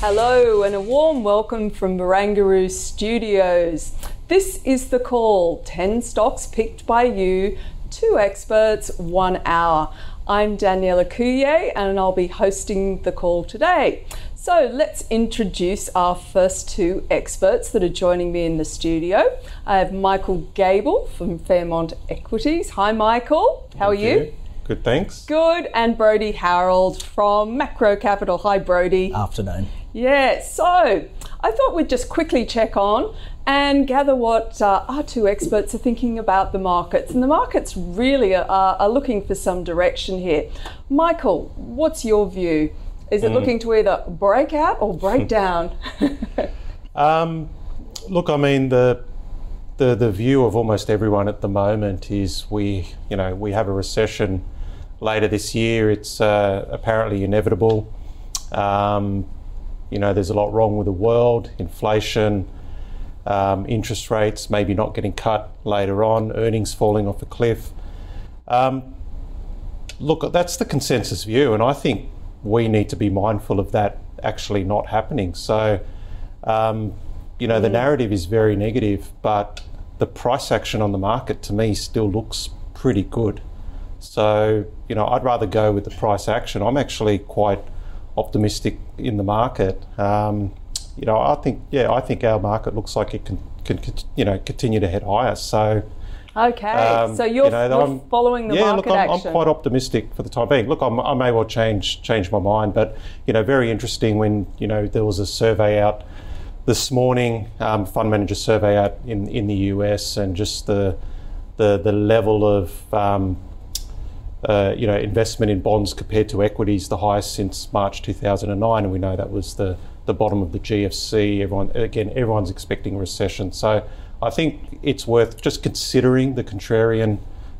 Hello, and a warm welcome from Barangaroo Studios. This is the call 10 stocks picked by you, two experts, one hour. I'm Daniela Coulier, and I'll be hosting the call today. So let's introduce our first two experts that are joining me in the studio. I have Michael Gable from Fairmont Equities. Hi, Michael. How are you? Good, thanks. Good. And Brodie Harold from Maqro Capital. Hi, Brodie. Afternoon. Yeah, so I thought we'd just quickly check on and gather what uh, our two experts are thinking about the markets. And the markets really are, are looking for some direction here. Michael, what's your view? Is it mm. looking to either break out or break down? um, look, I mean, the, the, the view of almost everyone at the moment is we, you know, we have a recession later this year. It's uh, apparently inevitable. Um, you know, there's a lot wrong with the world, inflation, um, interest rates maybe not getting cut later on, earnings falling off a cliff. Um, look, that's the consensus view, and I think we need to be mindful of that actually not happening. So, um, you know, the mm. narrative is very negative, but the price action on the market to me still looks pretty good. So, you know, I'd rather go with the price action. I'm actually quite optimistic in the market. Um, you know, I think yeah, I think our market looks like it can, can you know continue to head higher. So. Okay, um, so you're, you know, you're following the yeah, market look, I'm, action. I'm quite optimistic for the time being. Look, I'm, i may well change change my mind, but you know, very interesting when you know there was a survey out this morning, um, fund manager survey out in, in the US, and just the the the level of um, uh, you know, investment in bonds compared to equities, the highest since March 2009, and we know that was the, the bottom of the GFC. Everyone, again, everyone's expecting a recession. So I think it's worth just considering the contrarian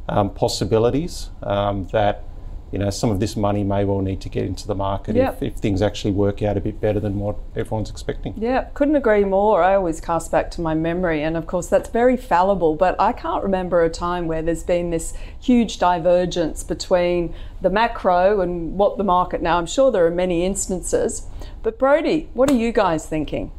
um, possibilities um, that you know, some of this money may well need to get into the market yep. if, if, things actually work out a bit better than what everyone's expecting. Yeah, couldn't agree more. I always cast back to my memory, and of course, that's very fallible, but I can't remember a time where there's been this huge divergence between the macro and what the market now. I'm sure there are many instances. But, Brodie, what are you guys thinking?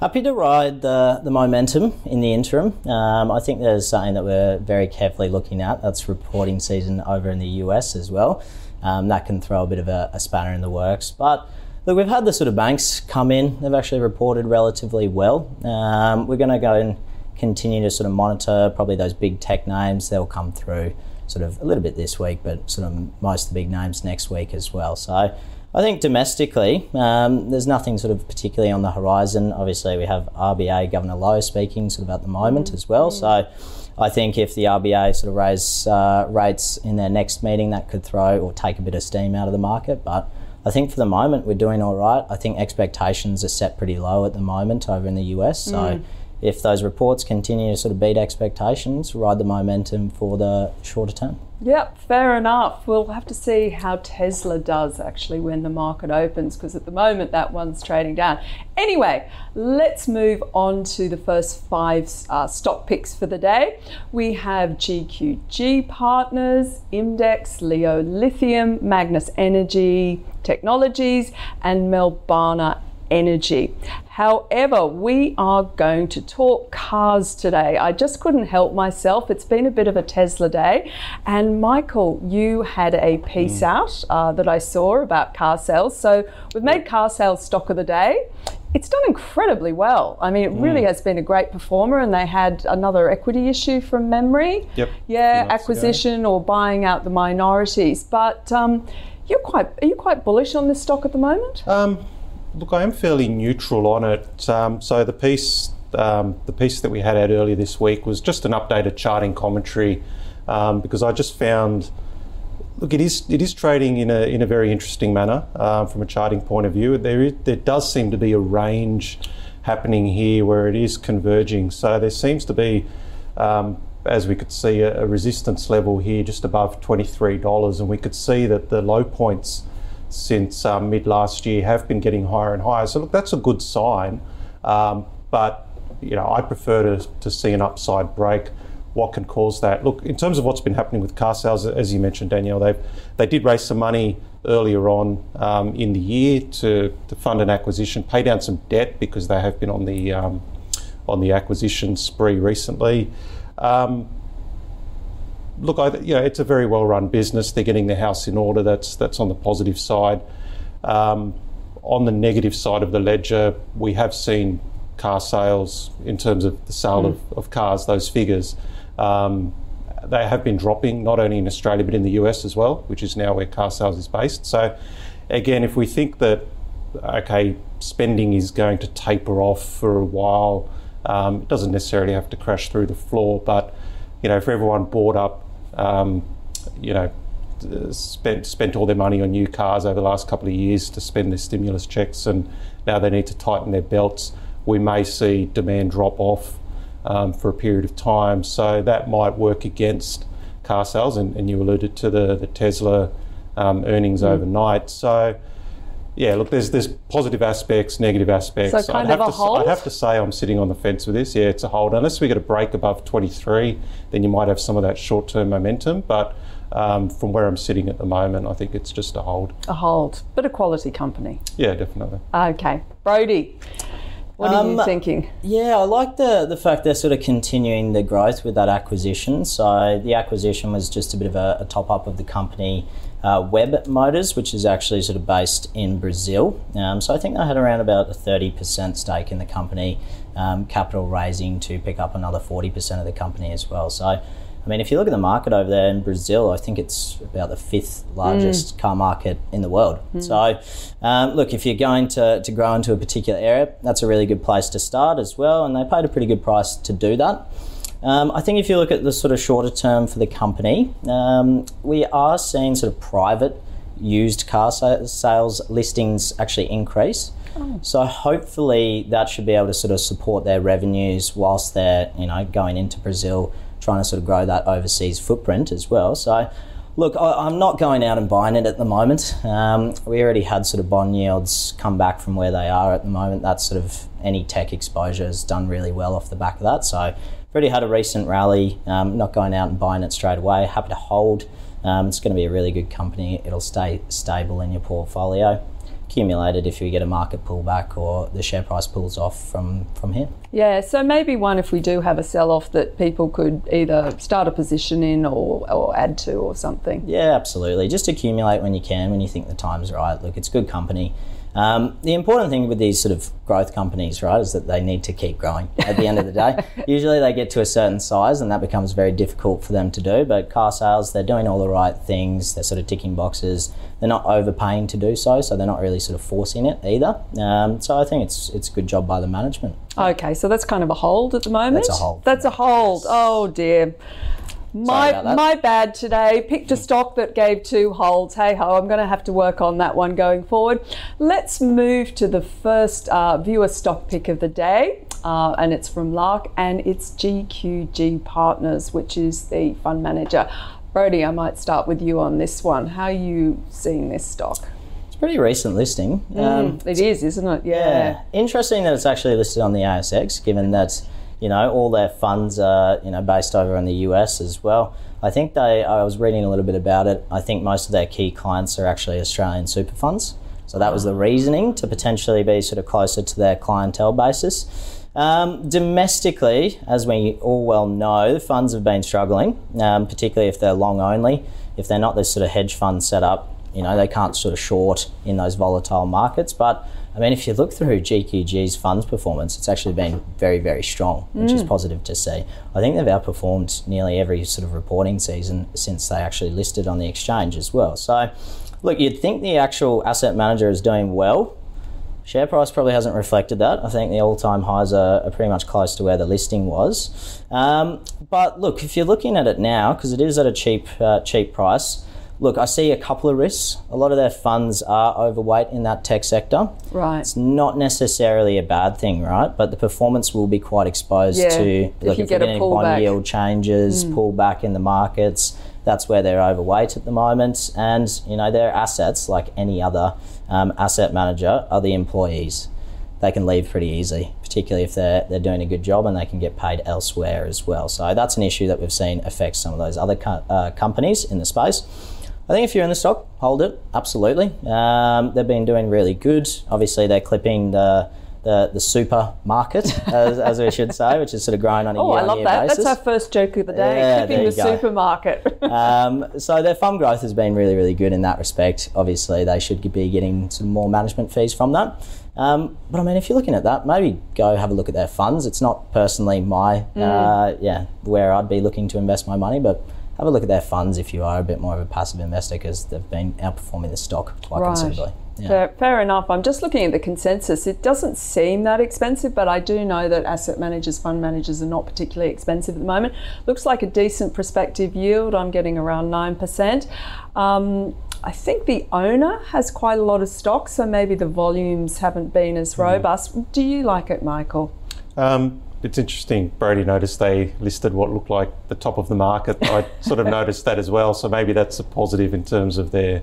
Happy to ride the, the momentum in the interim. Um, I think there's something that we're very carefully looking at. That's reporting season over in the US as well. Um, that can throw a bit of a, a, spanner in the works. But look, we've had the sort of banks come in. They've actually reported relatively well. Um, we're going to go and continue to sort of monitor probably those big tech names. They'll come through sort of a little bit this week, but sort of most of the big names next week as well. So I think domestically, um, there's nothing sort of particularly on the horizon. Obviously, we have RBA Governor Lowe speaking sort of at the moment as well. So I think if the RBA sort of raise uh, rates in their next meeting, that could throw or take a bit of steam out of the market. But I think for the moment, we're doing all right. I think expectations are set pretty low at the moment over in the US. So mm. if those reports continue to sort of beat expectations, ride the momentum for the shorter term. Yep, fair enough. We'll have to see how Tesla does actually when the market opens because at the moment that one's trading down. Anyway, let's move on to the first five uh, stock picks for the day. We have GQG Partners, Imdex, Leo Lithium, Magnis Energy Technologies, and Melbana energy. However, we are going to talk cars today. I just couldn't help myself. It's been a bit of a Tesla day. And Michael, you had a piece mm. out uh, that I saw about Carsales. So we've made Carsales stock of the day. It's done incredibly well. I mean, it mm. really has been a great performer, and they had another equity issue from memory. Yep. Yeah, acquisition ago. or buying out the minorities. But um, you're quite are you quite bullish on this stock at the moment? Um, look, I am fairly neutral on it. Um, so the piece um, the piece that we had out earlier this week was just an updated charting commentary um, because I just found look it is it is trading in a in a very interesting manner um, from a charting point of view. There is, there does seem to be a range happening here where it is converging. So there seems to be um, as we could see, a, a, resistance level here just above $23. And we could see that the low points since um, mid last year have been getting higher and higher. So, look, that's a good sign. Um, but, you know, I prefer to, to see an upside break. What can cause that? Look, in terms of what's been happening with Carsales, as you mentioned, Danielle, they they did raise some money earlier on um, in the year to, to fund an acquisition, pay down some debt because they have been on the um, on the acquisition spree recently. Um, look, I, you know, it's a very well-run business. They're getting their house in order. That's that's on the positive side. Um, on the negative side of the ledger, we have seen car sales in terms of the sale mm. of, of cars. Those figures. Um, they have been dropping not only in Australia but in the US as well, which is now where Carsales is based. So, again, if we think that okay, spending is going to taper off for a while, um, it doesn't necessarily have to crash through the floor, but you know, if everyone bought up, um, you know, spent spent all their money on new cars over the last couple of years to spend their stimulus checks, and now they need to tighten their belts, we may see demand drop off um, for a period of time. So that might work against carsales, and, and you alluded to the the Tesla um, earnings mm. overnight. So yeah, look, there's there's positive aspects, negative aspects. So kind I'd of have a to, hold? I'd have to say I'm sitting on the fence with this. Yeah, it's a hold. Unless we get a break above 23, then you might have some of that short-term momentum. But um, from where I'm sitting at the moment, I think it's just a hold. A hold, but a quality company. Yeah, definitely. Okay, Brodie. What are you um, thinking? Yeah, I like the the fact they're sort of continuing the growth with that acquisition. So the acquisition was just a bit of a, a top up of the company uh, Webmotors, which is actually sort of based in Brazil. Um, so I think they had around about a 30% stake in the company, um, capital raising to pick up another 40% of the company as well. So, I mean, if you look at the market over there in Brazil, I think it's about the fifth largest mm. car market in the world. Mm. So, um, look, if you're going to, to grow into a particular area, that's a really good place to start as well. And they paid a pretty good price to do that. Um, I think if you look at the sort of shorter term for the company, um, we are seeing sort of private used car sales listings actually increase. Oh. So hopefully that should be able to sort of support their revenues whilst they're you know going into Brazil, trying to sort of grow that overseas footprint as well. So look, I, am not going out and buying it at the moment. Um, we already had sort of bond yields come back from where they are at the moment. That's sort of any tech exposure has done really well off the back of that. So already had a recent rally, um, not going out and buying it straight away. Happy to hold. Um, it's going to be a really good company. It'll stay stable in your portfolio. Accumulated if you get a market pullback or the share price pulls off from from here. Yeah, so maybe one if we do have a sell off that people could either start a position in or, or add to or something. Yeah, absolutely. Just accumulate when you can, when you think the time's right. Look, it's good company. Um, the important thing with these sort of growth companies, right, is that they need to keep growing at the end of the day. Usually they get to a certain size and that becomes very difficult for them to do. But Carsales, they're doing all the right things, they're sort of ticking boxes, they're not overpaying to do so, so they're not really sort of forcing it either. Um, so I think it's it's a good job by the management. Okay, so that's kind of a hold at the moment. That's a hold. That's a hold. Oh dear. My my bad today. Picked a stock that gave two holds. Hey ho, I'm going to have to work on that one going forward. Let's move to the first uh, viewer stock pick of the day, uh, and it's from Lark, and it's GQG Partners, which is the fund manager. Brodie, I might start with you on this one. How are you seeing this stock? It's a pretty recent listing. Mm, um, it is, isn't it? Yeah. yeah. Interesting that it's actually listed on the ASX, given that you know, all their funds are, you know, based over in the US as well. I think they, I was reading a little bit about it. I think most of their key clients are actually Australian super funds. So that was the reasoning to potentially be sort of closer to their clientele basis. Um, domestically, as we all well know, the funds have been struggling, um, particularly if they're long only. If they're not this sort of hedge fund setup, you know, they can't sort of short in those volatile markets. But I mean, if you look through GQG's funds performance, it's actually been very, very strong, which mm. is positive to see. I think they've outperformed nearly every sort of reporting season since they actually listed on the exchange as well. So, look, you'd think the actual asset manager is doing well, Share price probably hasn't reflected that. I think the all-time highs are, are pretty much close to where the listing was. Um, but look, if you're looking at it now, because it is at a cheap uh, cheap price, look, I see a couple of risks. A lot of their funds are overweight in that tech sector. Right. It's not necessarily a bad thing, right? But the performance will be quite exposed Yeah, to if you if get getting pullback. bond yield changes, pullback in the markets. That's where they're overweight at the moment, and you know their assets, like any other um, asset manager, are the employees. They can leave pretty easy, particularly if they're they're doing a good job and they can get paid elsewhere as well. So that's an issue that we've seen affect some of those other co- uh, companies in the space. I think if you're in the stock, hold it. Absolutely. Um, they've been doing really good. Obviously, they're clipping the the, the super market, as, as we should say, which is sort of growing on a Oh, I love that. basis. That's our first joke of the day. Yeah, Clipping the go. supermarket. um, so their fund growth has been really, really good in that respect. Obviously, they should be getting some more management fees from that. Um, but I mean, if you're looking at that, maybe go have a look at their funds. It's not personally my, Mm. uh, yeah, where I'd be looking to invest my money, but have a look at their funds if you are a bit more of a passive investor because they've been outperforming the stock quite Right. considerably. Yeah. Fair, fair enough. I'm just looking at the consensus. It doesn't seem that expensive, but I do know that asset managers, fund managers are not particularly expensive at the moment. Looks like a decent prospective yield. I'm getting around 9%. Um, I think the owner has quite a lot of stock, so maybe the volumes haven't been as Mm-hmm. robust. Do you like it, Michael? Um, it's interesting. Brodie noticed they listed what looked like the top of the market. I sort of noticed that as well. So maybe that's a positive in terms of their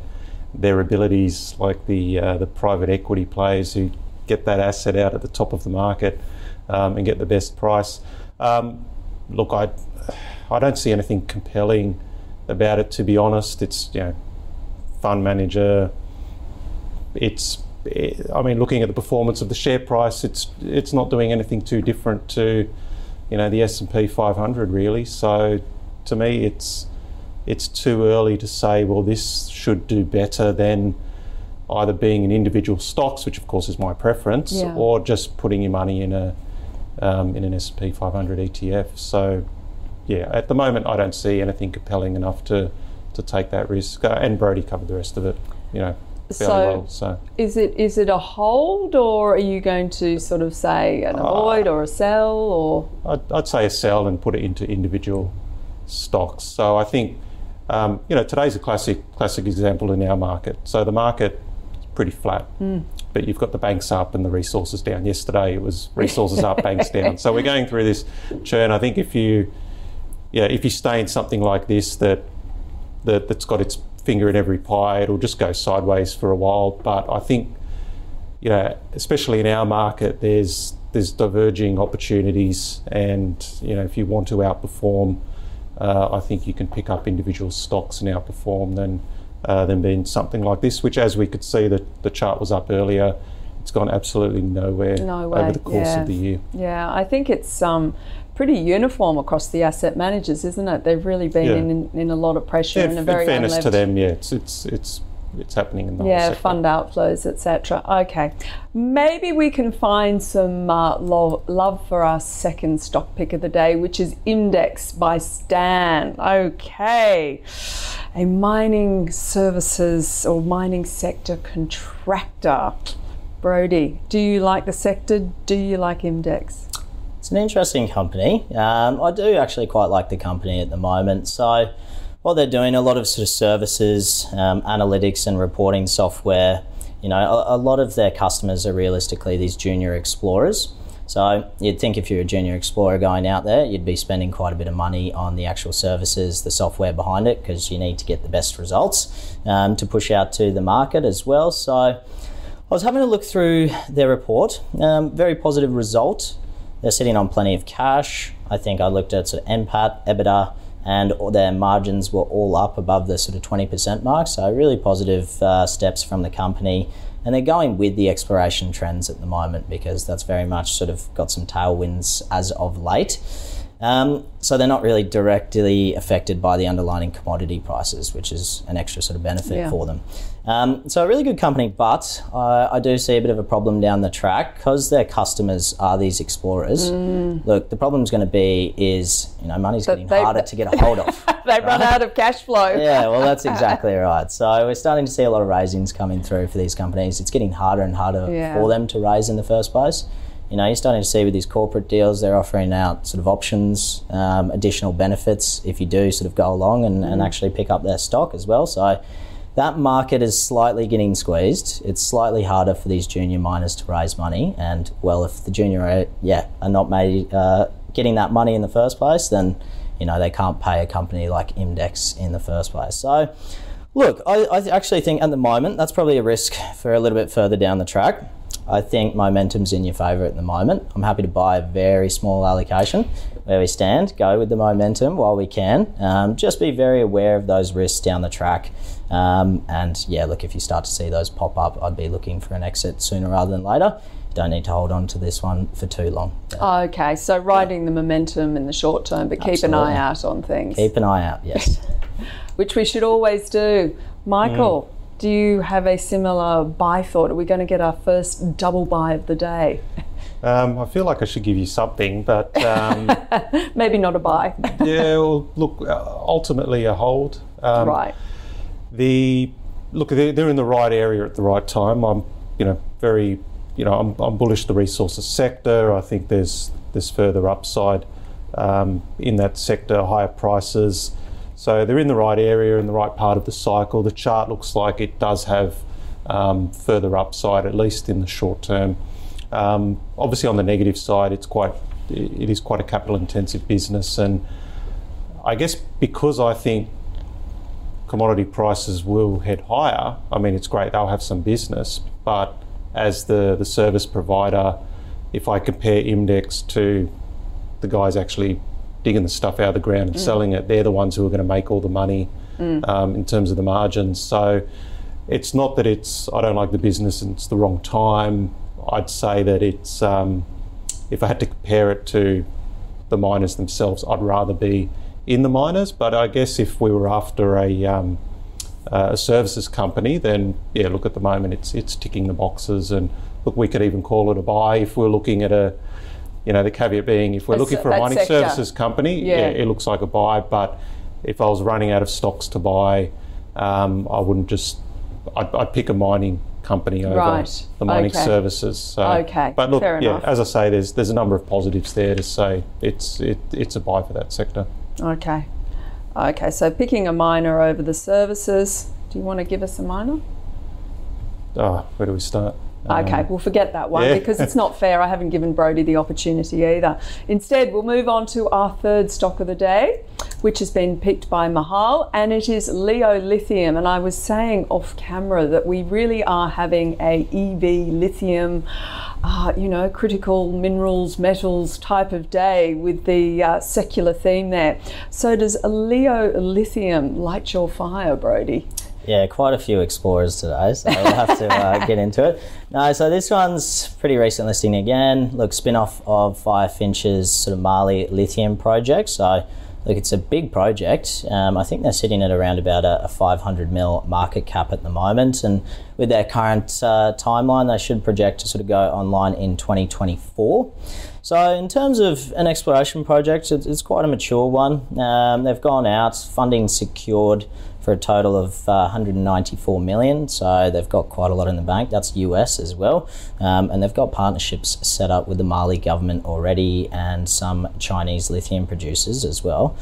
their abilities, like the uh, the private equity players who get that asset out at the top of the market um, and get the best price. Um, look, I I don't see anything compelling about it. To be honest, it's you know fund manager. It's I mean, looking at the performance of the share price, it's it's not doing anything too different to, you know, the S and P 500 really. So, to me, it's it's too early to say. Well, this should do better than either being in individual stocks, which of course is my preference, Yeah. or just putting your money in a um, in an S and P 500 ETF. So, yeah, at the moment, I don't see anything compelling enough to to take that risk. Uh, and Brodie covered the rest of it, you know, So- well. So. Is it is it a hold, or are you going to sort of say an avoid or a sell, or I'd, I'd say a sell and put it into individual stocks. So I think um, you know today's a classic classic example in our market. So the market is pretty flat, but you've got the banks up and the resources down. Yesterday it was resources up, banks down. So we're going through this churn. I think if you yeah if you stay in something like this that that that's got its finger in every pie, it'll just go sideways for a while. But I think you know, especially in our market, there's there's diverging opportunities, and you know, if you want to outperform, uh, I think you can pick up individual stocks and outperform than uh, than being something like this, which, as we could see, the the chart was up earlier. It's gone absolutely nowhere No over the course yeah. of the year. Yeah, I think it's um, pretty uniform across the asset managers, isn't it? They've really been Yeah. in, in a lot of pressure Yeah, and a in very fairness to them, yeah, it's it's it's it's happening in the Yeah, fund outflows, etc. Okay, maybe we can find some uh, lo- love for our second stock pick of the day, which is Imdex by Stan. Okay, a mining services or mining sector contractor. Brodie, do you like the sector? Do you like Imdex? It's an interesting company. Um, I do actually quite like the company at the moment. So, what they're doing, a lot of sort of services, um, analytics, and reporting software. You know, a, a lot of their customers are realistically these junior explorers. So, you'd think if you're a junior explorer going out there, you'd be spending quite a bit of money on the actual services, the software behind it, because you need to get the best results um, to push out to the market as well. So, I was having a look through their report. Um, very positive result. They're sitting on plenty of cash. I think I looked at sort of NPAT, EBITDA, and their margins were all up above the sort of 20% mark. So really positive uh, steps from the company. And they're going with the exploration trends at the moment because that's very much sort of got some tailwinds as of late. Um, so they're not really directly affected by the underlying commodity prices, which is an extra sort of benefit Yeah. for them. Um, so a really good company, but I I do see a bit of a problem down the track because their customers are these explorers. Look, the problem's going to be is you know money's getting Mm. they- harder to get a hold of. They run out of cash flow. Yeah, well, that's exactly right. So we're starting to see a lot of raisings coming through for these companies. It's getting harder and harder Yeah. for them to raise in the first place. You know, you're starting to see with these corporate deals, they're offering out sort of options, um, additional benefits if you do sort of go along and, and actually pick up their stock as well. So that market is slightly getting squeezed. It's slightly harder for these junior miners to raise money. And well, if the junior, are, yeah, are not made uh, getting that money in the first place, then you know they can't pay a company like Imdex in the first place. So, look, I, I actually think at the moment that's probably a risk for a little bit further down the track. I think momentum's in your favour at the moment. I'm happy to buy a very small allocation where we stand. Go with the momentum while we can. Um, just be very aware of those risks down the track. Um, and yeah, look, if you start to see those pop up, I'd be looking for an exit sooner rather than later. You don't need to hold on to this one for too long. Okay, so riding the momentum in the short term, but keep an eye out on things, Keep an eye out, yes. which we should always do. Michael, do you have a similar buy thought? Are we going to get our first double buy of the day? Um, I feel like I should give you something, but um, Maybe not a buy. yeah, well, look, uh, ultimately a hold. Um, right. The look, they're, in the right area at the right time. I'm, you know, very, you know, I'm, I'm bullish the resources sector. I think there's there's further upside um, in that sector, higher prices. So they're in the right area, in the right part of the cycle. The chart looks like it does have um, further upside, at least in the short term. Um, obviously, on the negative side, it's quite it is quite a capital intensive business, and I guess because I think commodity prices will head higher. I mean, it's great they'll have some business, but as the, the service provider, if I compare Imdex to the guys actually digging the stuff out of the ground and selling it, they're the ones who are going to make all the money um, in terms of the margins. So it's not that it's I don't like the business and it's the wrong time. I'd say that it's um, if I had to compare it to the miners themselves, I'd rather be in the miners. But I guess if we were after a um, a services company, then yeah, look at the moment it's it's ticking the boxes, and look, we could even call it a buy if we're looking at a, you know, the caveat being if we're That's- looking for a mining sector. services company, Yeah. yeah. it looks like a buy. But if I was running out of stocks to buy, um, I wouldn't just. I'd, I'd pick a mining company over Right. the mining Okay. services. So, Okay. But look, Fair yeah, enough. as I say, there's there's a number of positives there to say it's it, it's a buy for that sector. Okay. Okay, so picking a miner over the services. Do you want to give us a miner? Oh, where do we start? Okay, Um, we'll forget that one yeah. because it's not fair. I haven't given Brodie the opportunity either. Instead, we'll move on to our third stock of the day, which has been picked by Mahal, and it is Leo Lithium. And I was saying off camera that we really are having a EV lithium, uh, you know, critical minerals, metals type of day with the uh, secular theme there. So, does Leo Lithium light your fire, Brodie? Yeah, quite a few explorers today, so we'll have to uh, get into it. No, so this one's pretty recent listing again. Look, spin off of Firefinch's sort of Mali lithium project. So, look, it's a big project. Um, I think they're sitting at around about a, a 500 mil market cap at the moment, and with their current uh, timeline, they should project to sort of go online in 2024. So, in terms of an exploration project, it's, it's quite a mature one. Um, they've gone out, funding secured for a total of uh, 194 million. So they've got quite a lot in the bank. That's US as well, um, and they've got partnerships set up with the Mali government already and some Chinese lithium producers as well.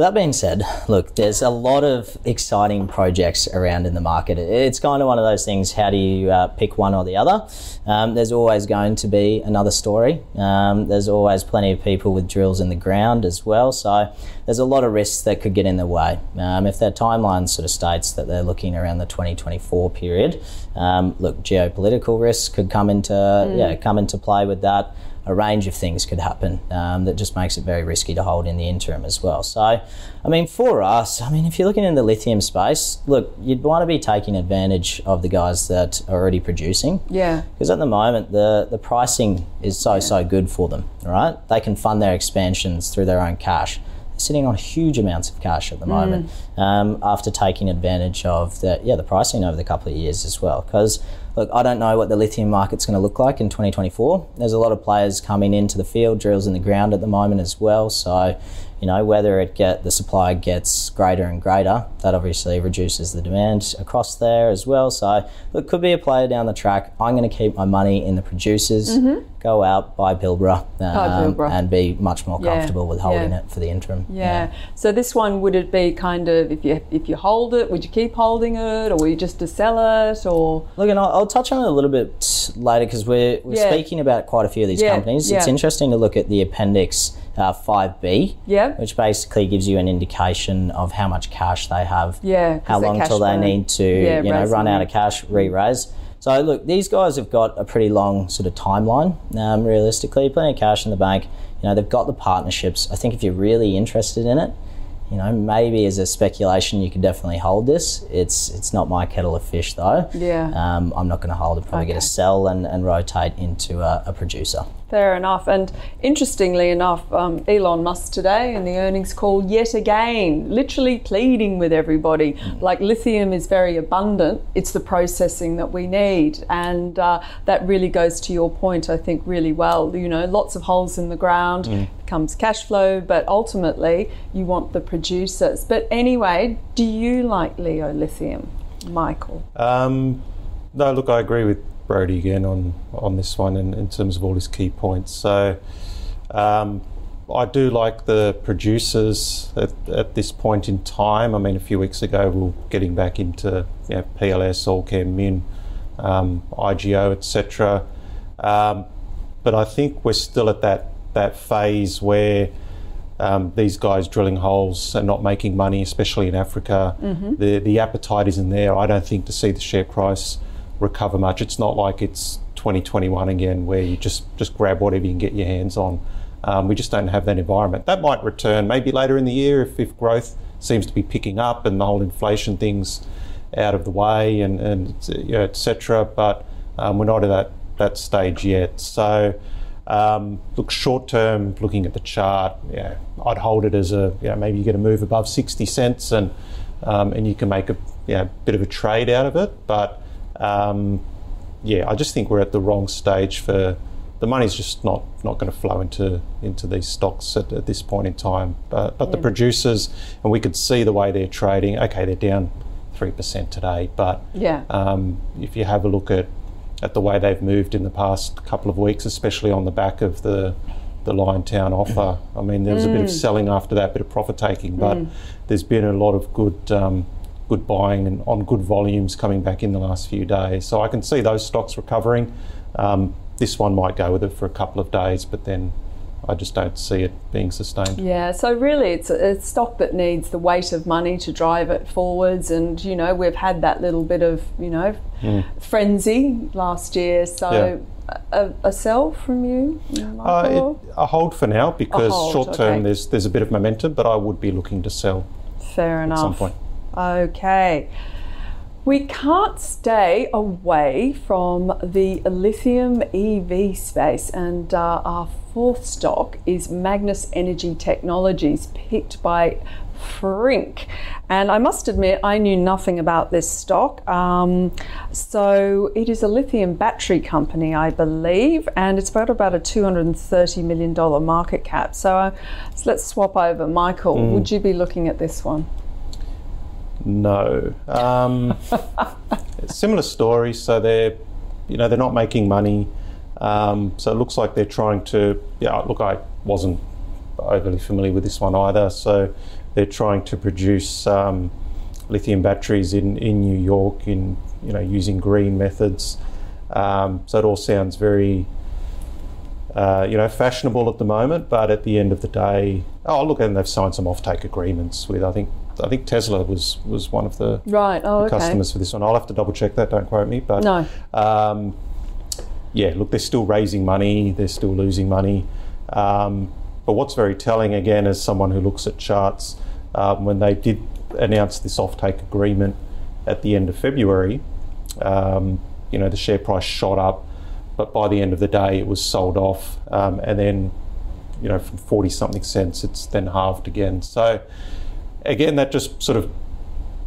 That being said, look, there's a lot of exciting projects around in the market. It's kind of one of those things how do you uh, pick one or the other? Um, there's always going to be another story. Um, there's always plenty of people with drills in the ground as well. So there's a lot of risks that could get in the way. Um, if their timeline sort of states that they're looking around the 2024 period, um, look, geopolitical risks could come into yeah come into play with that. A range of things could happen um, that just makes it very risky to hold in the interim as well. So, I mean, for us, I mean, if you're looking in the lithium space, look, you'd want to be taking advantage of the guys that are already producing. Yeah. Because at the moment, the, the pricing is so, so good for them, all right? They can fund their expansions through their own cash. Sitting on huge amounts of cash at the moment um, after taking advantage of the, yeah, the pricing over the couple of years as well. Because, look, I don't know what the lithium market's going to look like in 2024. There's a lot of players coming into the field, drills in the ground at the moment as well. So, you know, whether it get the supply gets greater and greater, that obviously reduces the demand across there as well. So, it could be a player down the track. I'm going to keep my money in the producers, go out, buy Pilbara, um, Pilbara. and be much more Yeah, comfortable with holding yeah. it for the interim. Yeah. So this one would it be kind of if you if you hold it, would you keep holding it, or will you just to sell it, or Look, and I'll, I'll touch on it a little bit later because we're, we're Yeah. speaking about quite a few of these Yeah, companies. It's interesting to look at the appendix uh, 5B, Yeah. which basically gives you an indication of how much cash they have, Yeah, how long till they burn. need to Yeah, you know run out of cash, re-raise. So look, these guys have got a pretty long sort of timeline. Um, realistically, plenty of cash in the bank. You know, they've got the partnerships. I think if you're really interested in it, you know, maybe as a speculation, you could definitely hold this. It's it's not my kettle of fish though. Yeah. Um, I'm not going to hold it. Probably going Okay. to sell and, and rotate into a, a producer. Fair enough. And interestingly enough, um, Elon Musk today in the earnings call, yet again, literally pleading with everybody. Like lithium is very abundant, it's the processing that we need. And uh, that really goes to your point, I think, really well. You know, lots of holes in the ground, becomes cash flow, but ultimately you want the producers. But anyway, do you like Leo Lithium, Michael? Um, no, look, I agree with Brodie again on on this one in, in terms of all his key points. So um, I do like the producers at, at this point in time. I mean, a few weeks ago we were getting back into you know, PLS, Allkem, Min, um, IGO, etc. Um, but I think we're still at that that phase where um, these guys drilling holes and not making money, especially in Africa, the the appetite isn't there. I don't think to see the share price recover much. It's not like it's 2021 again, where you just just grab whatever you can get your hands on. Um, we just don't have that environment. That might return maybe later in the year if, if growth seems to be picking up and the whole inflation things out of the way and and you know, etc. But um, we're not at that that stage yet. So. Um, look, short term, looking at the chart, yeah, I'd hold it as a, you know, maybe you get a move above 60 cents and um, and you can make a you know, bit of a trade out of it. But um, yeah, I just think we're at the wrong stage for the money's just not not going to flow into into these stocks at, at this point in time. But but the producers, and we could see the way they're trading. Okay, they're down three percent today, but Yeah. um, if you have a look at at the way they've moved in the past couple of weeks, especially on the back of the the Liontown offer. I mean, there was a bit of selling after that, bit of profit taking, but there's been a lot of good um, good buying and on good volumes coming back in the last few days. So I can see those stocks recovering. Um, this one might go with it for a couple of days, but then I just don't see it being sustained. Yeah, so really it's a, stock that needs the weight of money to drive it forwards. And, you know, we've had that little bit of, you know, frenzy last year. So a, a sell from you, Uh, it, a hold for now because hold, short term okay. there's there's a bit of momentum, but I would be looking to sell Fair enough. at some point. Okay. We can't stay away from the lithium EV space, and uh, our fourth stock is Magnis Energy Technologies, picked by Frink. And I must admit, I knew nothing about this stock. Um, so it is a lithium battery company, I believe, and it's got about a $230 million market cap. So, uh, so let's swap over. Michael, would you be looking at this one? No. Um, similar story. So they're, you know, they're not making money. Um, so it looks like they're trying to. Yeah, look, I wasn't overly familiar with this one either. So they're trying to produce um, lithium batteries in, in New York, in you know, using green methods. Um, so it all sounds very. Uh, you know, fashionable at the moment, but at the end of the day, oh look, and they've signed some offtake agreements with. I think I think Tesla was was one of the Right. Oh, okay. customers for this one. I'll have to double check that. Don't quote me, but No. um, yeah, look, they're still raising money, they're still losing money. Um, but what's very telling, again, as someone who looks at charts, um, when they did announce this offtake agreement at the end of February, um, you know, the share price shot up, but by the end of the day, it was sold off, um, and then, you know, from forty something cents, it's then halved again. So, again, that just sort of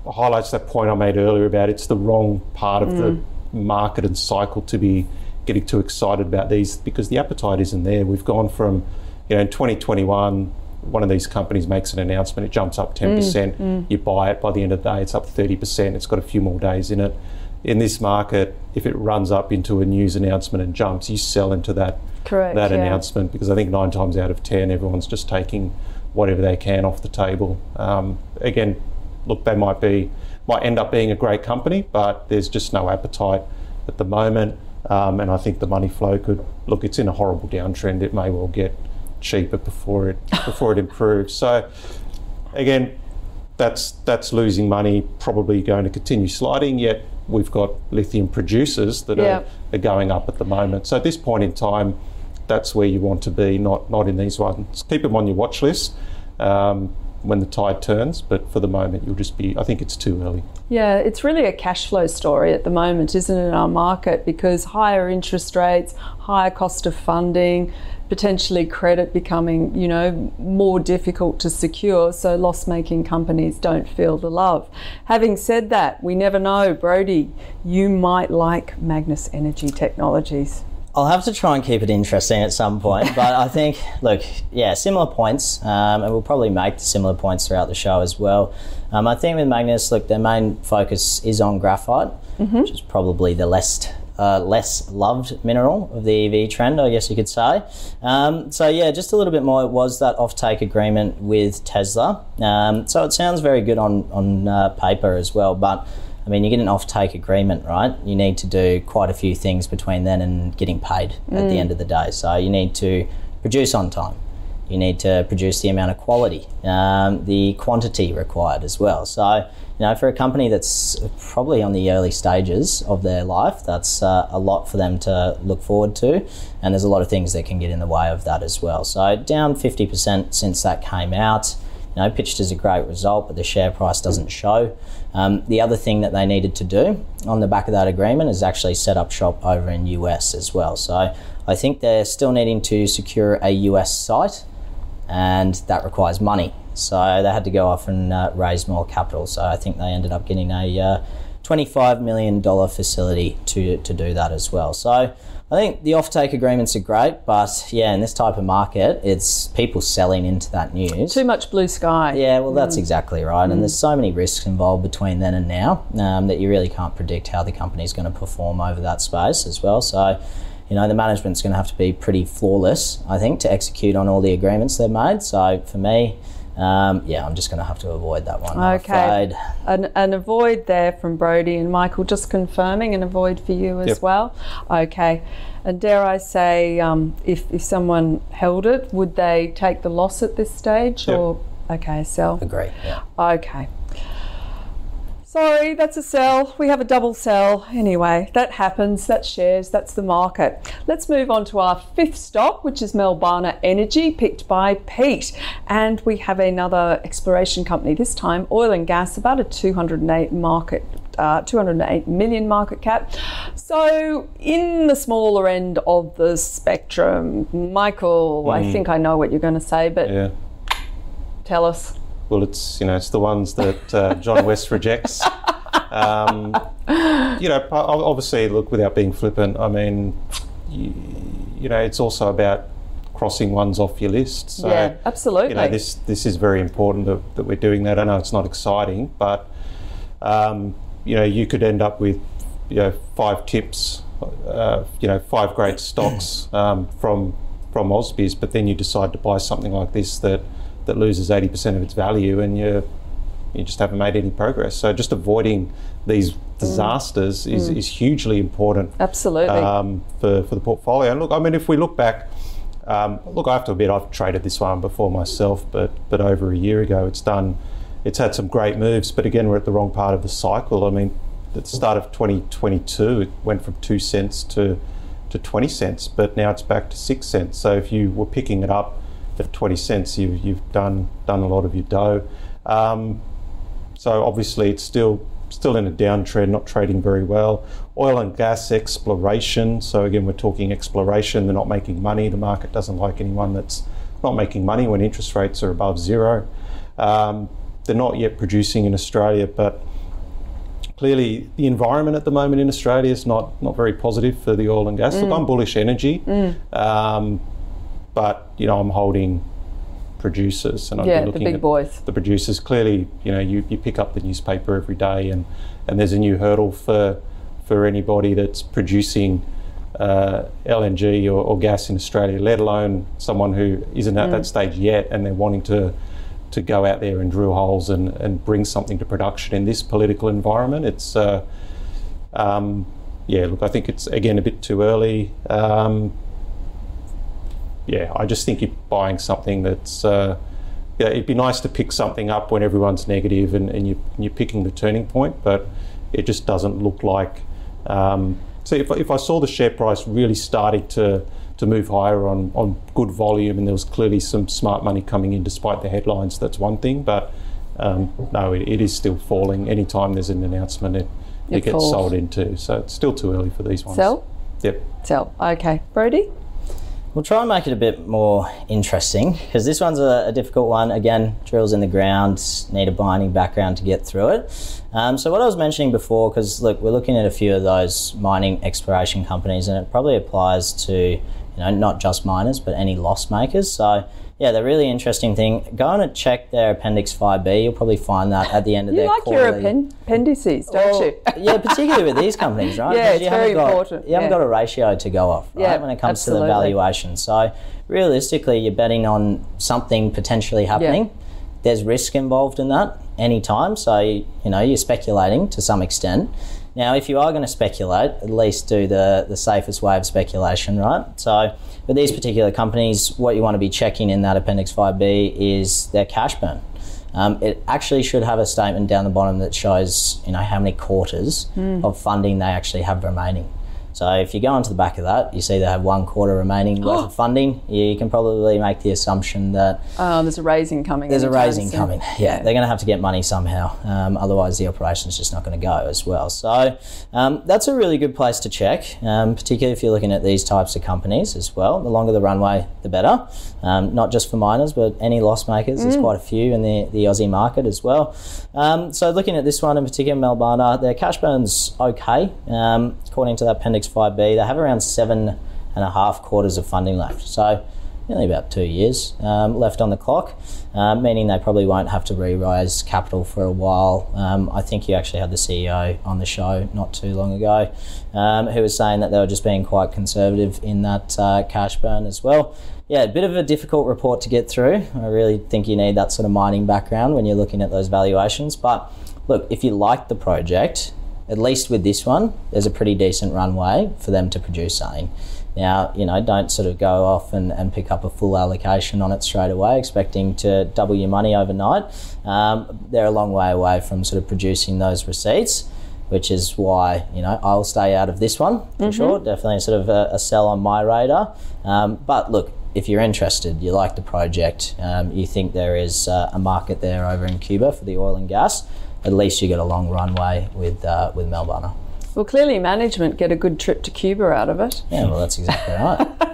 highlights that point I made earlier about it's the wrong part of mm. the market and cycle to be getting too excited about these because the appetite isn't there. We've gone from, you know, in 2021, one of these companies makes an announcement, it jumps up 10%, mm, mm. you buy it, by the end of the day, it's up 30%, it's got a few more days in it. In this market, if it runs up into a news announcement and jumps, you sell into that, Correct, that yeah. announcement because I think nine times out of 10, everyone's just taking whatever they can off the table. Um, again, look, they might be, might end up being a great company, but there's just no appetite at the moment. Um, and I think the money flow could look. It's in a horrible downtrend. It may well get cheaper before it before it improves. So again, that's that's losing money. Probably going to continue sliding. Yet we've got lithium producers that are, are going up at the moment. So at this point in time, that's where you want to be. Not not in these ones. Keep them on your watch list. Um, when the tide turns, but for the moment, you'll just be, I think it's too early. Yeah, it's really a cash flow story at the moment, isn't it, in our market? Because higher interest rates, higher cost of funding, potentially credit becoming, you know, more difficult to secure, so loss making companies don't feel the love. Having said that, we never know, Brodie, you might like Magnis Energy Technologies. I'll have to try and keep it interesting at some point, but I think, look, yeah, similar points, um, and we'll probably make similar points throughout the show as well. Um, I think with Magnis, look, their main focus is on graphite, mm-hmm. which is probably the less uh, less loved mineral of the EV trend, I guess you could say. Um, so yeah, just a little bit more. It was that offtake agreement with Tesla. Um, so it sounds very good on on uh, paper as well, but I mean, you get an off-take agreement, right? You need to do quite a few things between then and getting paid mm. at the mm. end of the day. So you need to produce on time. You need to produce the amount of quality, um, the quantity required as well. So, you know, for a company that's probably on the early stages of their life, that's uh, a lot for them to look forward to. And there's a lot of things that can get in the way of that as well. So, down 50% since that came out. You know, pitched as a great result, but the share price doesn't show. Um, the other thing that they needed to do on the back of that agreement is actually set up shop over in US as well. So I think they're still needing to secure a US site, and that requires money. So they had to go off and uh, raise more capital. So I think they ended up getting a uh, $25 million facility to, to do that as well. So I think the offtake agreements are great, but yeah, in this type of market, it's people selling into that news. Too much blue sky. Yeah, well, that's mm. exactly right. Mm. And there's so many risks involved between then and now um, that you really can't predict how the company's going to perform over that space as well. So, you know, the management's going to have to be pretty flawless, I think, to execute on all the agreements they've made. So for me, um, yeah, I'm just going to have to avoid that one. Okay. An, an, avoid there from Brodie and Michael, just confirming an avoid for you as yep. well. Okay. And dare I say, um, if, if someone held it, would they take the loss at this stage yep. or? Okay, sell. Agree. Yeah. Okay. Sorry, that's a sell. We have a double sell. Anyway, that happens. That shares. That's the market. Let's move on to our fifth stock, which is Melbana Energy, picked by Pete. And we have another exploration company, this time oil and gas, about a 208 market uh, 208 million market cap. So, in the smaller end of the spectrum, Michael, mm. I think I know what you're going to say, but yeah. tell us. Well, it's you know it's the ones that uh, John West rejects. Um, you know, obviously, look, without being flippant, I mean, you, you, know, it's also about crossing ones off your list. So, yeah, absolutely. You know, this this is very important that, that we're doing that. I know it's not exciting, but um, you know, you could end up with you know five tips, uh, you know, five great stocks um, from from Ausbiz, but then you decide to buy something like this that that loses 80% of its value and you you just haven't made any progress. So just avoiding these mm. disasters mm. is, mm. is hugely important. Absolutely. Um, for, for the portfolio. And look, I mean, if we look back, um, look, I have to admit I've traded this one before myself, but but over a year ago, it's done, it's had some great moves. But again, we're at the wrong part of the cycle. I mean, at the start of 2022, it went from two cents to to 20 cents, but now it's back to 6 cents. So if you were picking it up at 20 cents, you've, you've done, done a lot of your dough. Um, so obviously it's still still in a downtrend, not trading very well. Oil and gas exploration. So again, we're talking exploration. They're not making money. The market doesn't like anyone that's not making money when interest rates are above zero. Um, they're not yet producing in Australia, but clearly the environment at the moment in Australia is not not very positive for the oil and gas. Mm. Look, I'm bullish energy, mm. um, but you know I'm holding producers and I've yeah, been looking the big at boys. the producers. Clearly, you know you, you pick up the newspaper every day and and there's a new hurdle for for anybody that's producing. Uh, LNG or, or, gas in Australia, let alone someone who isn't at mm. that stage yet and they're wanting to to go out there and drill holes and, and bring something to production in this political environment. It's, uh, um, yeah, look, I think it's again a bit too early. Um, yeah, I just think you're buying something that's. Uh, yeah, it'd be nice to pick something up when everyone's negative and, and you, you're picking the turning point, but it just doesn't look like. Um, so if, if I saw the share price really starting to to move higher on, on good volume, and there was clearly some smart money coming in despite the headlines. That's one thing, but um, no, it, it is still falling. Anytime there's an announcement, it, it, it gets falls. sold into. So it's still too early for these ones. Sell? Yep. Sell. Okay. Brodie? We'll try and make it a bit more interesting because this one's a, a, difficult one. Again, drills in the ground, need a binding background to get through it. Um, so, what I was mentioning before, because look, we're looking at a few of those mining exploration companies, and it probably applies to you know, not just miners, but any loss makers. So yeah, the really interesting thing. Go on and check their Appendix 5B. You'll probably find that at the end of you their like quarterly. your appendices, don't well, you? yeah, particularly with these companies, right? Yeah, it's you very got, important. You haven't yeah. got a ratio to go off, right? Yeah, when it comes absolutely. to the valuation. So realistically, you're betting on something potentially happening. Yeah. There's risk involved in that anytime. So you know you're speculating to some extent. Now, if you are going to speculate, at least do the, the safest way of speculation, right? So, with these particular companies, what you want to be checking in that Appendix 5B is their cash burn. Um, it actually should have a statement down the bottom that shows, you know, how many quarters mm. of funding they actually have remaining. So if you go onto the back of that, you see they have one quarter remaining worth of funding. You can probably make the assumption that oh, there's a raising coming. There's a raising soon. coming. Yeah, yeah, they're going to have to get money somehow. Um, otherwise, the operation's just not going to go as well. So um, that's a really good place to check, um, particularly if you're looking at these types of companies as well. The longer the runway, the better. Um, not just for miners, but any loss makers. Mm. There's quite a few in the, the Aussie market as well. Um, so looking at this one in particular, Melbana, their cash burn's okay. Um, according to that Appendix 5B, they have around seven and a half quarters of funding left. So nearly about two years um, left on the clock, uh, meaning they probably won't have to re-raise capital for a while. Um, I think you actually had the CEO on the show not too long ago um, who was saying that they were just being quite conservative in that uh, cash burn as well. Yeah, a bit of a difficult report to get through. I really think you need that sort of mining background when you're looking at those valuations. But look, if you like the project, at least with this one, there's a pretty decent runway for them to produce something. Now, you know, don't sort of go off and, and pick up a full allocation on it straight away, expecting to double your money overnight. Um, they're a long way away from sort of producing those receipts, which is why, you know, I'll stay out of this one for mm-hmm. sure. Definitely sort of a, a, sell on my radar. Um, but look, if you're interested, you like the project, um, you think there is uh, a market there over in Cuba for the oil and gas, at least you get a long runway with uh, with Melbana. Well, clearly management get a good trip to Cuba out of it. Yeah, well, that's exactly right.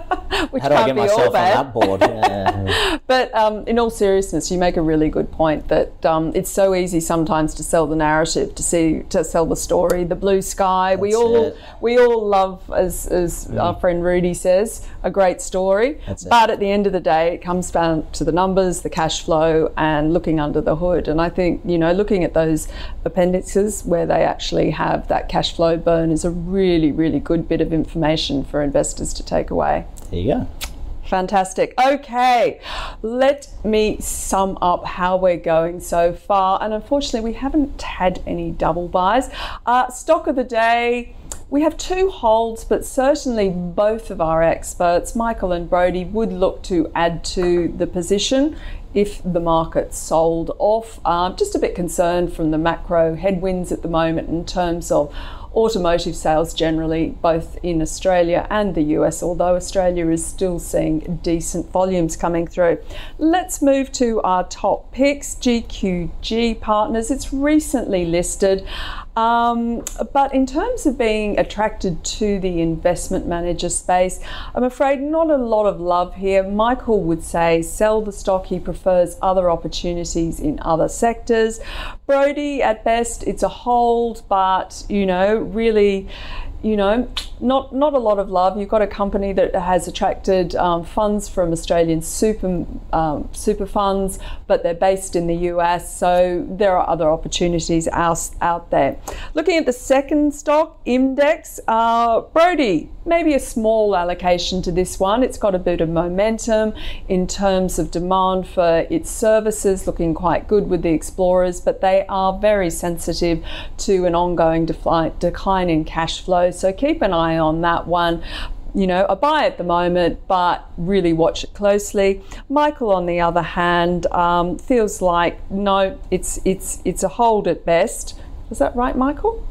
Which How do I get myself on that board? Yeah. but um, in all seriousness, you make a really good point that um, it's so easy sometimes to sell the narrative, to see, to sell the story, the blue sky. That's we all, it. we all love, as, as mm. our friend Rudy says, a great story. But at the end of the day, it comes down to the numbers, the cash flow, and looking under the hood. And I think you know, looking at those appendixes where they actually have that cash flow burn is a really, really good bit of information for investors to take away. There you go. Fantastic. Okay, let me sum up how we're going so far. And unfortunately, we haven't had any double buys. Uh, stock of the day. We have two holds, but certainly both of our experts, Michael and Brodie, would look to add to the position if the market sold off. Um, just a bit concerned from the macro headwinds at the moment in terms of automotive sales generally, both in Australia and the US, although Australia is still seeing decent volumes coming through. Let's move to our top picks GQG Partners. It's recently listed. Um, but in terms of being attracted to the investment manager space, I'm afraid not a lot of love here. Michael would say sell the stock, he prefers other opportunities in other sectors. Brodie, at best, it's a hold, but you know, really you know, not not a lot of love. You've got a company that has attracted um, funds from Australian super um, super funds, but they're based in the US, so there are other opportunities out, out there. Looking at the second stock, Imdex, uh, Brodie, maybe a small allocation to this one. It's got a bit of momentum in terms of demand for its services, looking quite good with the explorers, but they are very sensitive to an ongoing decline in cash flow so keep an eye on that one you know, a buy at the moment, but really watch it closely. Michael, on the other hand, um, feels like no, it's it's it's a hold at best. Is that right, Michael?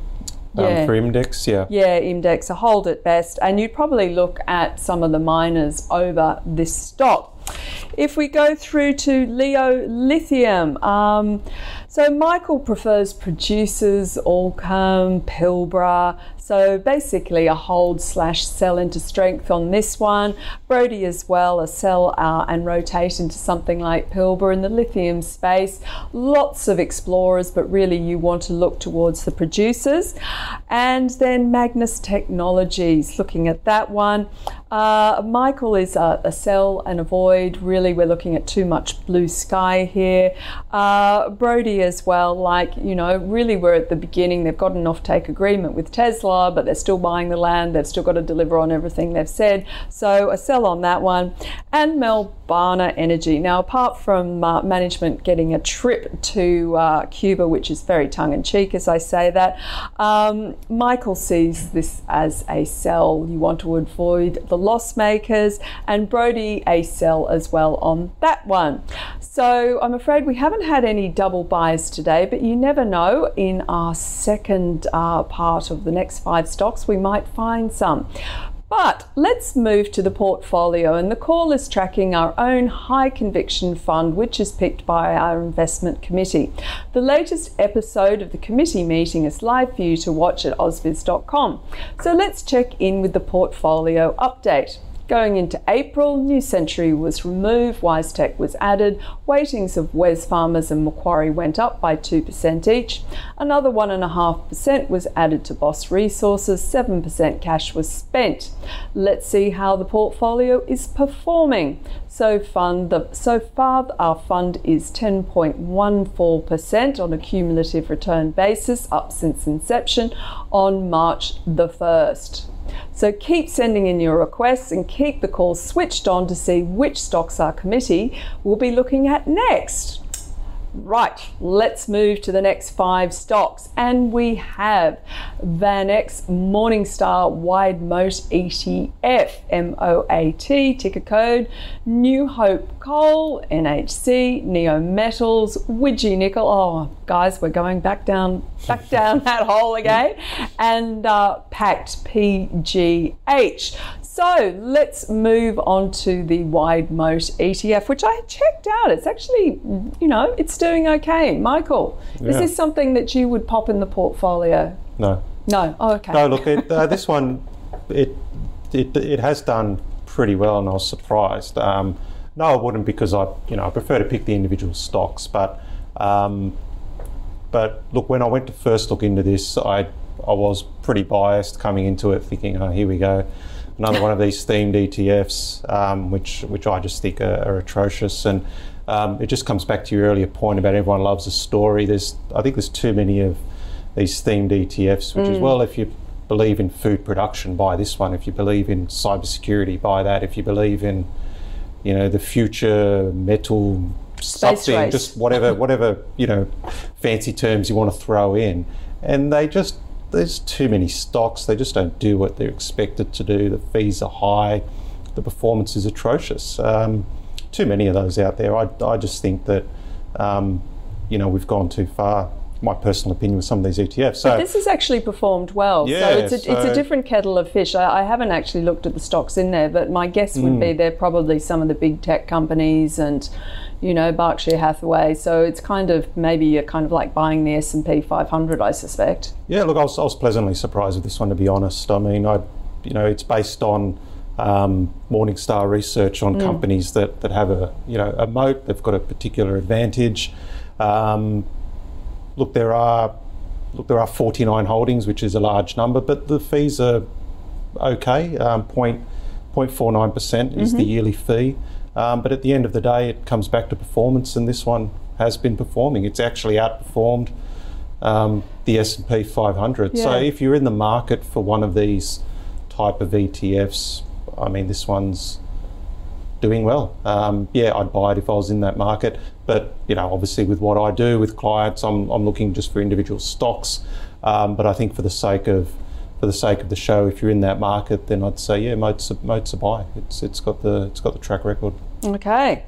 Um, yeah. for Imdex, yeah. Yeah, Imdex, a hold at best. And you'd probably look at some of the miners over this stock. If we go through to Leo Lithium, um, so Michael prefers producers, Allkem, Pilbara, so basically a hold slash sell into strength on this one. Brodie as well, a sell uh, and rotate into something like Pilbara in the lithium space. Lots of explorers, but really you want to look towards the producers. And then Magnis Technologies, looking at that one. Uh, Michael is a, sell and avoid. Really, we're looking at too much blue sky here. Uh, Brodie as well, like, you know, really we're at the beginning. They've got an offtake agreement with Tesla, but they're still buying the land. They've still got to deliver on everything they've said. So a sell on that one. And Melbana Energy. Now, apart from uh, management getting a trip to uh, Cuba, which is very tongue in cheek as I say that, um, Michael sees this as a sell. You want to avoid the loss makers, and Brodie a sell as well on that one. So I'm afraid we haven't had any double buys today, but you never know. In our second uh, part of the next five stocks, we might find some. But let's move to the portfolio, and the call is tracking our own high conviction fund, which is picked by our investment committee. The latest episode of the committee meeting is live for you to watch at ausbiz.com. So let's check in with the portfolio update. Going into April, New Century was removed, WiseTech was added, weightings of Wesfarmers and Macquarie went up by 2% each. Another 1.5% was added to Boss Resources, 7% cash was spent. Let's see how the portfolio is performing. So, fund the, so far, our fund is 10.14% on a cumulative return basis, up since inception on March the 1st. So keep sending in your requests and keep the calls switched on to see which stocks our committee will be looking at next. Right, let's move to the next five stocks. And we have VanEck Morningstar Wide Moat ETF, MOAT, ticker code, New Hope Coal, NHC, Neometals, Widgie Nickel. Oh, guys, we're going back down, back down that hole again. And uh, Pact PGH. So let's move on to the Wide Moat ETF, which I checked out. It's actually, you know, it's doing okay. Michael, yeah. is this something that you would pop in the portfolio? No. No. Oh, okay. No, look, it, uh, this one, it, it it has done pretty well, and I was surprised. Um, no, I wouldn't because I, you know, I prefer to pick the individual stocks. But, um, but look, when I went to first look into this, I I was pretty biased coming into it, thinking, oh, here we go another one of these themed ETFs, um, which which I just think are, are atrocious. And um, it just comes back to your earlier point about everyone loves a story. There's I think there's too many of these themed ETFs, which mm. is well if you believe in food production, buy this one. If you believe in cybersecurity, buy that. If you believe in you know the future metal Space something, race. just whatever whatever you know fancy terms you want to throw in, and they just there's too many stocks. They just don't do what they're expected to do. The fees are high, the performance is atrocious. Um, too many of those out there. I, I just think that um, you know we've gone too far my personal opinion with some of these ETFs. So This has actually performed well. Yeah, so it's a, it's a different kettle of fish. I, I haven't actually looked at the stocks in there, but my guess would Hmm. be they're probably some of the big tech companies and, you know, Berkshire Hathaway. So it's kind of maybe you're kind of like buying the S and P 500, I suspect. Yeah, look, I was, I was pleasantly surprised with this one, to be honest. I mean, I, you know, it's based on um, Morningstar research on companies that, that have a, you know, a moat. They've got a particular advantage. Um, look, there are, look, there are 49 holdings, which is a large number, but the fees are okay. Um, point, 0.49% is the yearly fee. Um, but at the end of the day, it comes back to performance, and this one has been performing. It's actually outperformed um, the S&P 500. So if you're in the market for one of these type of ETFs, I mean, this one's doing well. Um, yeah, I'd buy it if I was in that market. But you know, obviously, with what I do with clients, I'm, I'm looking just for individual stocks. Um, but I think for the sake of for the sake of the show, if you're in that market, then I'd say yeah, Moat's a, Moat's a buy. It's it's got the it's got the track record. Okay.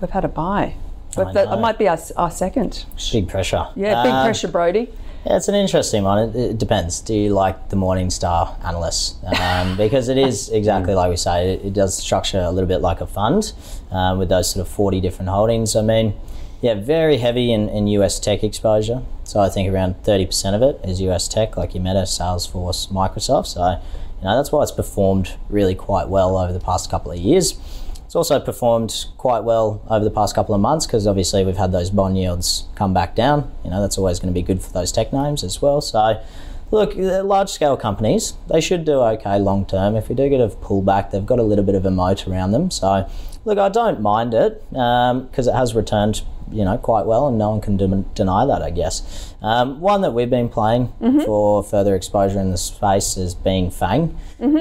We've had a buy. But that know. might be our, our second. Big pressure. Yeah, big Um, pressure, Brodie. Yeah, it's an interesting one. It, it depends. Do you like the Morningstar analysts? Um, because it is exactly like we say, it, it does structure a little bit like a fund um, with those sort of 40 different holdings. I mean, yeah, very heavy in, in US tech exposure. So I think around 30% of it is US tech, like your Meta, Salesforce, Microsoft. So, you know, that's why it's performed really quite well over the past couple of years. It's also performed quite well over the past couple of months because obviously we've had those bond yields come back down. You know, that's always going to be good for those tech names as well. So, look, large scale companies, they should do okay long term. If we do get a pullback, they've got a little bit of a moat around them. So, look, I don't mind it um, because it has returned, you know, quite well and no one can de- deny that, I guess. Um, one that we've been playing for further exposure in the space is being Fang.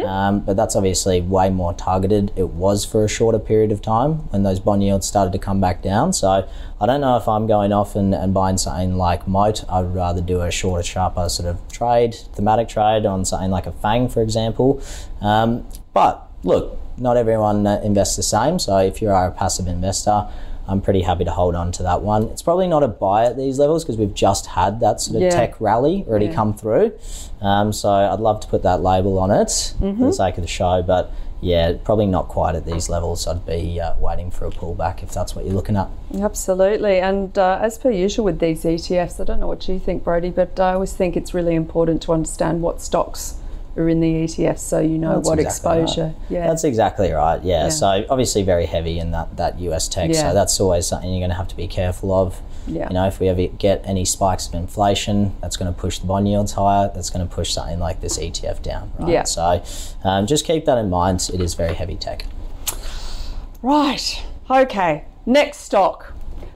Um, but that's obviously way more targeted. It was for a shorter period of time when those bond yields started to come back down. So I don't know if I'm going off and, and buying something like Moat. I'd rather do a shorter, sharper sort of trade, thematic trade on something like a Fang, for example. Um, but look, not everyone uh, invests the same. So if you are a passive investor, I'm pretty happy to hold on to that one. It's probably not a buy at these levels because we've just had that sort of Yeah. tech rally already Yeah. come through. Um, so I'd love to put that label on it for the sake of the show, but yeah, probably not quite at these levels. I'd be uh, waiting for a pullback if that's what you're looking at. Absolutely. And uh, as per usual with these ETFs, I don't know what you think, Brodie, but I always think it's really important to understand what stocks are in the ETFs so you know That's what exactly right. exposure. Yeah. That's exactly right. Yeah. Yeah. So obviously very heavy in that that US tech. Yeah. So that's always something you're going to have to be careful of. Yeah. You know, if we ever get any spikes of inflation, that's going to push the bond yields higher. That's going to push something like this ETF down. Right. Yeah. So um, just keep that in mind. It is very heavy tech. Right. Okay. Next stock.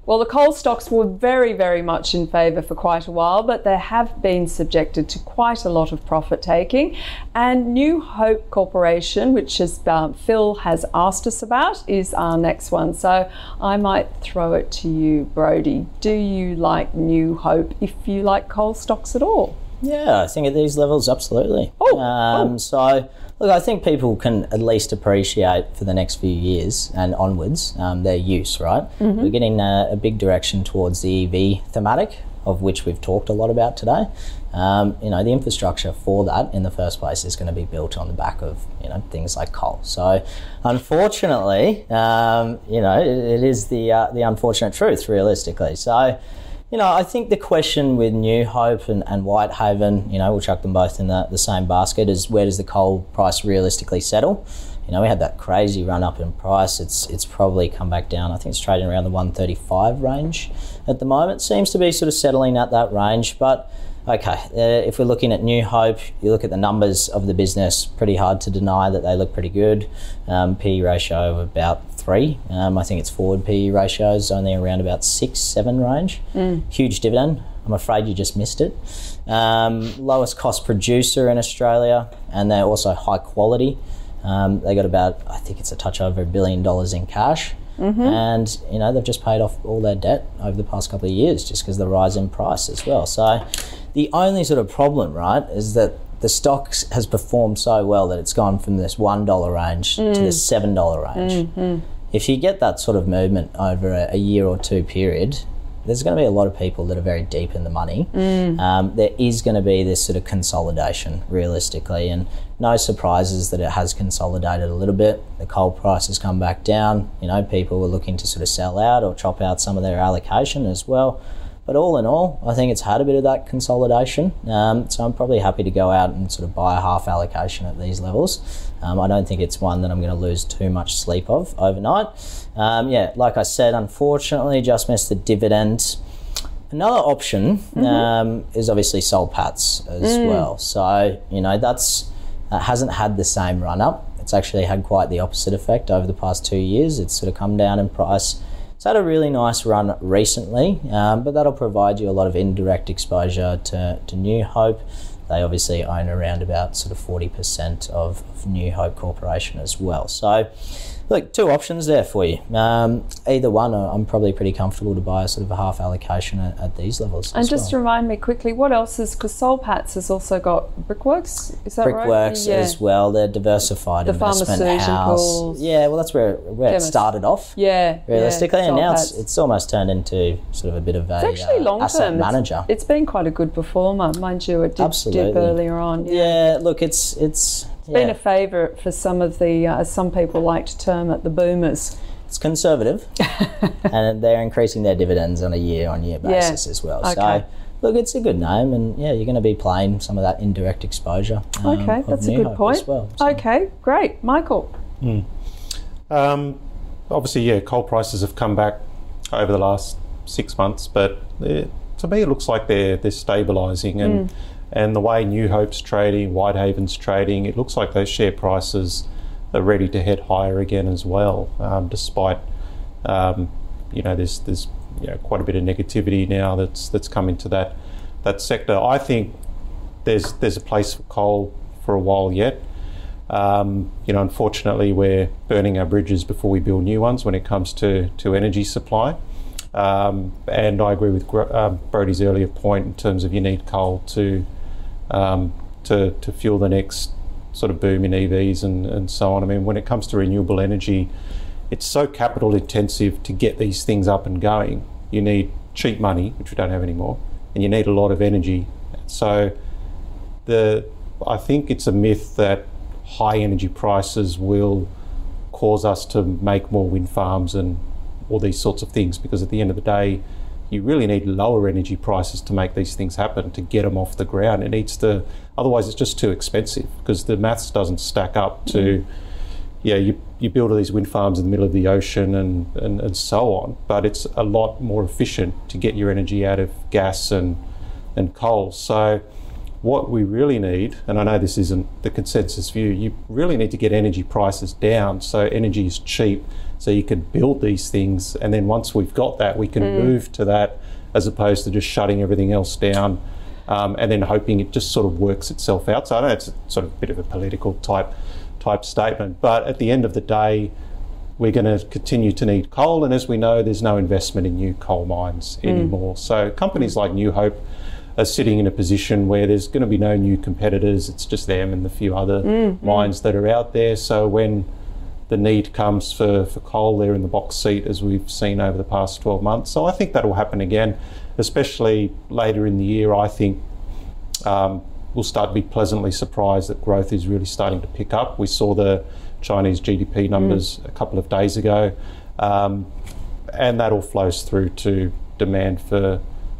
Well, the coal stocks were very, very much in favour for quite a while, but they have been subjected to quite a lot of profit taking. And New Hope Corporation, which is, um, Phil has asked us about, is our next one. So I might throw it to you, Brodie. Do you like New Hope if you like coal stocks at all? Yeah, I think at these levels, absolutely. Oh, um, oh. so look, I think people can at least appreciate for the next few years and onwards um, their use. Right, Mm-hmm. we're getting a, a big direction towards the EV thematic, of which we've talked a lot about today. Um, you know, the infrastructure for that in the first place is going to be built on the back of you know things like coal. So, unfortunately, um, you know, it, it is the uh, the unfortunate truth, realistically. So. You know, I think the question with New Hope and, and Whitehaven, you know, we'll chuck them both in the, the same basket, is where does the coal price realistically settle? You know, we had that crazy run up in price. It's it's probably come back down. I think it's trading around the 135 range at the moment. Seems to be sort of settling at that range. But okay, uh, if we're looking at New Hope, you look at the numbers of the business, pretty hard to deny that they look pretty good. Um, PE ratio of about three. Um, I think its forward PE ratio is only around about six, seven range. Huge dividend. I'm afraid you just missed it. Um, lowest cost producer in Australia, and they're also high quality. Um, they got about, I think it's a touch over a billion dollars in cash. And you know they've just paid off all their debt over the past couple of years, just because the rise in price as well. So the only sort of problem, right, is that the stock has performed so well that it's gone from this one dollar range to this mm. seven dollar range. Mm-hmm. If you get that sort of movement over a, a year or two period, there's going to be a lot of people that are very deep in the money. Mm. Um, there is going to be this sort of consolidation, realistically, and no surprises that it has consolidated a little bit. The coal price has come back down. You know, people were looking to sort of sell out or chop out some of their allocation as well. But all in all, I think it's had a bit of that consolidation. Um, so I'm probably happy to go out and sort of buy a half allocation at these levels. Um, I don't think it's one that I'm going to lose too much sleep of overnight. Um, yeah, like I said, unfortunately, just missed the dividend. Another option um, is obviously Soul Patts as well. So you know that's uh, hasn't had the same run up. It's actually had quite the opposite effect over the past two years. It's sort of come down in price. It's had a really nice run recently, um, but that'll provide you a lot of indirect exposure to, to New Hope. They obviously own around about sort of 40% of, of New Hope Corporation as well. So, look, two options there for you. Um, either one, uh, I'm probably pretty comfortable to buy a sort of a half allocation at, at these levels. And just well. remind me quickly, what else is because Soul Patts has also got Brickworks. Is that right? Brickworks Yeah. as well. They're diversified The investment house. Yeah, well, that's where where it started off. Yeah, Realistically, yeah, and now it's, it's almost turned into sort of a bit of a It's actually uh, long asset term. It's- manager. it's been quite a good performer, mind you. It did Absolutely. dip earlier on. Yeah. yeah, look, it's it's Been yeah, a favourite for some of the, uh, as some people like to term it, the boomers. it's conservative, and they're increasing their dividends on a year on year Yeah. basis as well. Okay. So. Look, it's a good name, and yeah, you're going to be playing some of that indirect exposure. um, Okay, of that's a good Hope point. As well. So- Okay, great. Michael. Um, obviously, yeah, coal prices have come back over the last six months, but to me, it looks like they're they're stabilising, and and the way New Hope's trading, Whitehaven's trading, it looks like those share prices are ready to head higher again as well, um, despite um, you know there's there's you know, quite a bit of negativity now that's that's come into that that sector. I think there's there's a place for coal for a while yet. Um, you know, unfortunately, we're burning our bridges before we build new ones when it comes to, to energy supply. Um, and I agree with Gro- um, Brodie's earlier point in terms of you need coal to um, to, to fuel the next sort of boom in EVs and, and so on. I mean, when it comes to renewable energy, it's so capital intensive to get these things up and going. You need cheap money, which we don't have anymore, and you need a lot of energy. So the I think it's a myth that high energy prices will cause us to make more wind farms and all these sorts of things because at the end of the day you really need lower energy prices to make these things happen to get them off the ground. It needs to otherwise it's just too expensive because the maths doesn't stack up to mm. yeah you, you build all these wind farms in the middle of the ocean and, and, and so on but it's a lot more efficient to get your energy out of gas and and coal. So what we really need, and I know this isn't the consensus view, you really need to get energy prices down so energy is cheap so you can build these things. And then once we've got that, we can mm. move to that as opposed to just shutting everything else down um, and then hoping it just sort of works itself out. So I know it's a sort of a bit of a political type type statement, but at the end of the day, we're going to continue to need coal, and as we know, there's no investment in new coal mines mm. anymore. So companies like New Hope are sitting in a position where there's going to be no new competitors. It's just them and the few other mm, mines that are out there. So when the need comes for, for coal, they're in the box seat as we've seen over the past 12 months. So I think that will happen again, especially later in the year. I think um, we'll start to be pleasantly surprised that growth is really starting to pick up. We saw the Chinese GDP numbers a couple of days ago, um, and that all flows through to demand for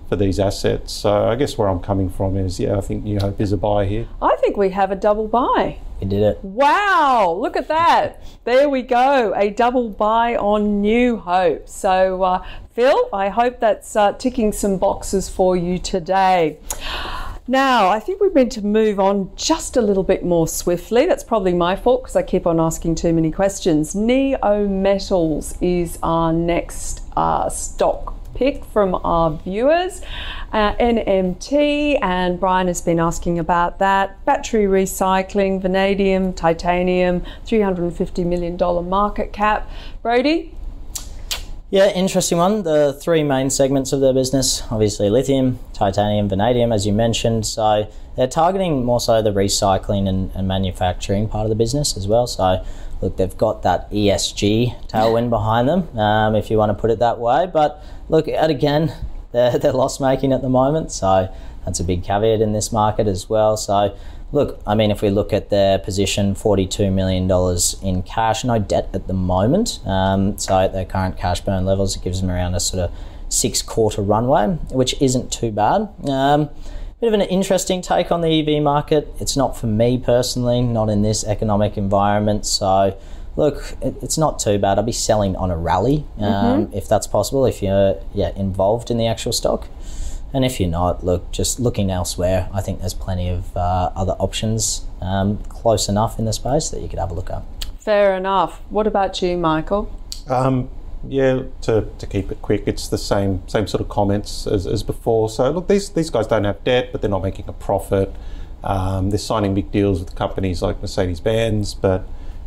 for these assets. So I guess where I'm coming from is, yeah, I think New Hope is a buy here. I think we have a double buy. We did it. Wow, look at that. There we go. A double buy on New Hope. So, uh, Phil, I hope that's uh, ticking some boxes for you today. Now, I think we're meant to move on just a little bit more swiftly. That's probably my fault because I keep on asking too many questions. Neometals is our next uh, stock pick from our viewers. Uh, NMT, and Brian has been asking about that. Battery recycling, vanadium, titanium, $350 million market cap. Brodie? Yeah, interesting one. The three main segments of their business obviously lithium, titanium, vanadium, as you mentioned. So they're targeting more so the recycling and, and manufacturing part of the business as well. So look, they've got that ESG tailwind behind them, um, if you want to put it that way. But look, at again, they're, they're loss making at the moment. So that's a big caveat in this market as well. So look, I mean, if we look at their position, $42 million in cash, no debt at the moment. Um, so at their current cash burn levels, it gives them around a sort of six quarter runway, which isn't too bad. Um, bit of an interesting take on the EV market. It's not for me personally, not in this economic environment. So, look, it, it's not too bad. I'll be selling on a rally um, mm-hmm. if that's possible. If you're yeah involved in the actual stock, and if you're not, look, just looking elsewhere. I think there's plenty of uh, other options um, close enough in the space that you could have a look at. Fair enough. What about you, Michael? Um, yeah, to, to keep it quick, it's the same same sort of comments as, as before. So look, these these guys don't have debt, but they're not making a profit. Um, they're signing big deals with companies like Mercedes Benz, but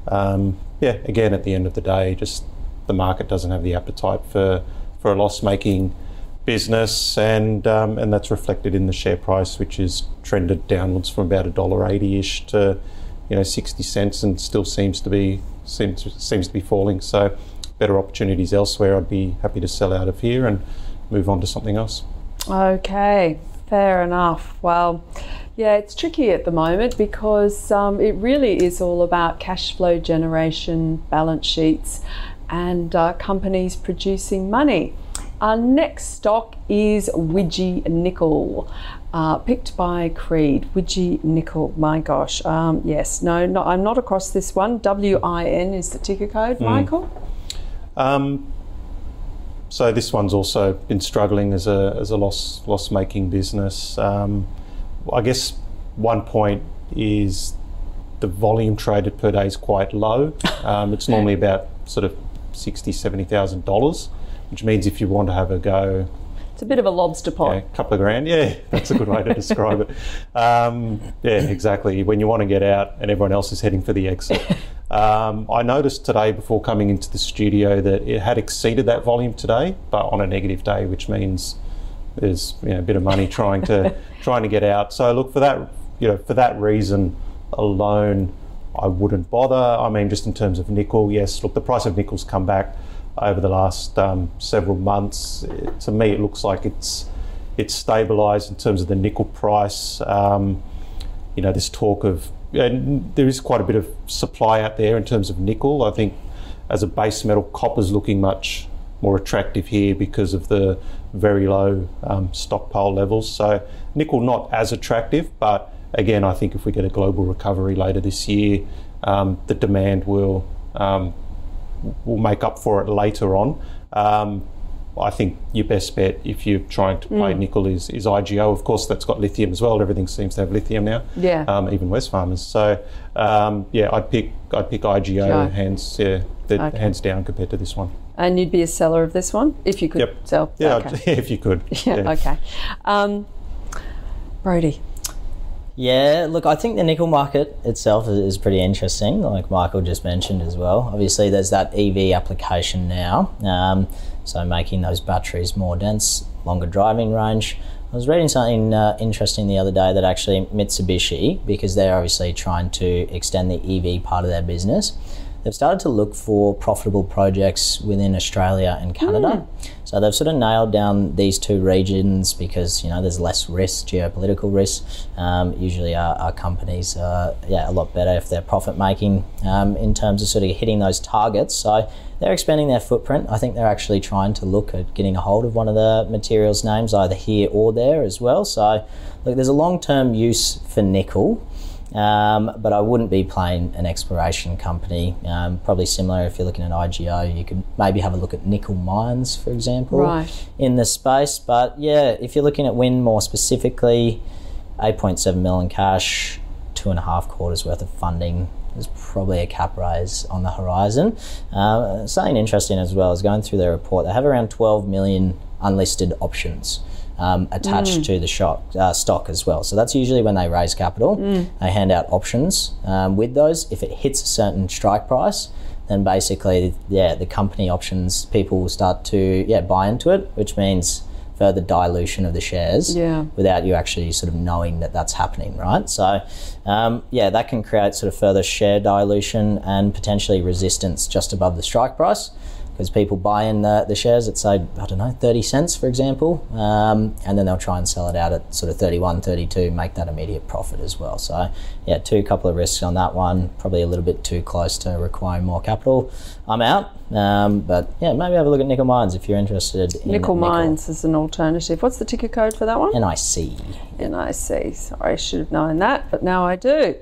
um, yeah, again, at the end of the day, just the market doesn't have the appetite for for a loss making business, and um, and that's reflected in the share price, which is trended downwards from about a dollar eighty ish to you know sixty cents, and still seems to be seems seems to be falling. So better opportunities elsewhere, I'd be happy to sell out of here and move on to something else. Okay, fair enough. Well, yeah, it's tricky at the moment because um, it really is all about cash flow generation, balance sheets, and uh, companies producing money. Our next stock is Widgie Nickel. Uh, picked by Creed, Widgie Nickel. My gosh, um, yes, no, no, I'm not across this one. WIN is the ticker code, mm. Michael. Um, so this one's also been struggling as a as a loss loss making business. Um, I guess one point is the volume traded per day is quite low. Um, it's normally about sort of sixty seventy thousand dollars, which means if you want to have a go. It's a bit of a lobster pot. Yeah, a couple of grand, yeah, that's a good way to describe it. Um, yeah, exactly. When you want to get out and everyone else is heading for the exit. Um, I noticed today before coming into the studio that it had exceeded that volume today, but on a negative day, which means there's you know, a bit of money trying to trying to get out. So look for that, you know, for that reason alone, I wouldn't bother. I mean, just in terms of nickel, yes. Look, the price of nickel's come back over the last um, several months. It, to me, it looks like it's it's stabilised in terms of the nickel price. Um, you know, this talk of and there is quite a bit of supply out there in terms of nickel. I think as a base metal, copper's looking much more attractive here because of the very low um, stockpile levels. So nickel not as attractive, but again, I think if we get a global recovery later this year, um, the demand will um, will make up for it later on. Um, I think your best bet if you're trying to play mm. nickel is, is IGO. Of course, that's got lithium as well. Everything seems to have lithium now. Yeah. Um, even Wesfarmers. So um, yeah, I'd pick I'd pick IGO hands yeah, okay. hands down compared to this one. And you'd be a seller of this one if you could yep. sell. Yeah, okay. if you could. Yeah. yeah. Okay. Um, Brodie. Yeah, look, I think the nickel market itself is pretty interesting, like Michael just mentioned as well. Obviously, there's that EV application now. So making those batteries more dense, longer driving range. I was reading something uh, interesting the other day that actually Mitsubishi, because they're obviously trying to extend the EV part of their business, they've started to look for profitable projects within Australia and Canada. Mm. So they've sort of nailed down these two regions because you know there's less risk, geopolitical risk. Um, usually, our, our companies are yeah a lot better if they're profit making um, in terms of sort of hitting those targets. So they're expanding their footprint. I think they're actually trying to look at getting a hold of one of the materials names either here or there as well. So look, there's a long term use for nickel. Um, but I wouldn't be playing an exploration company. Um, probably similar if you're looking at IGO, you could maybe have a look at nickel mines, for example, right. in the space. But yeah, if you're looking at WIN more specifically, 8.7 million cash, two and a half quarters worth of funding. There's probably a cap raise on the horizon. Uh, something interesting as well is going through their report. They have around 12 million unlisted options um, attached mm. to the shock, uh, stock as well. So that's usually when they raise capital. Mm. They hand out options um, with those. If it hits a certain strike price, then basically, yeah, the company options people will start to yeah buy into it, which means further dilution of the shares yeah. without you actually sort of knowing that that's happening, right? So, um, yeah, that can create sort of further share dilution and potentially resistance just above the strike price. Because people buy in the, the shares at say I don't know 30 cents for example um, and then they'll try and sell it out at sort of 31 32 make that immediate profit as well so yeah two couple of risks on that one probably a little bit too close to requiring more capital I'm out um, but yeah maybe have a look at Nickel Mines if you're interested in Nickel Mines is an alternative. What's the ticker code for that one? NIC NIC. Sorry, I should have known that, but now I do.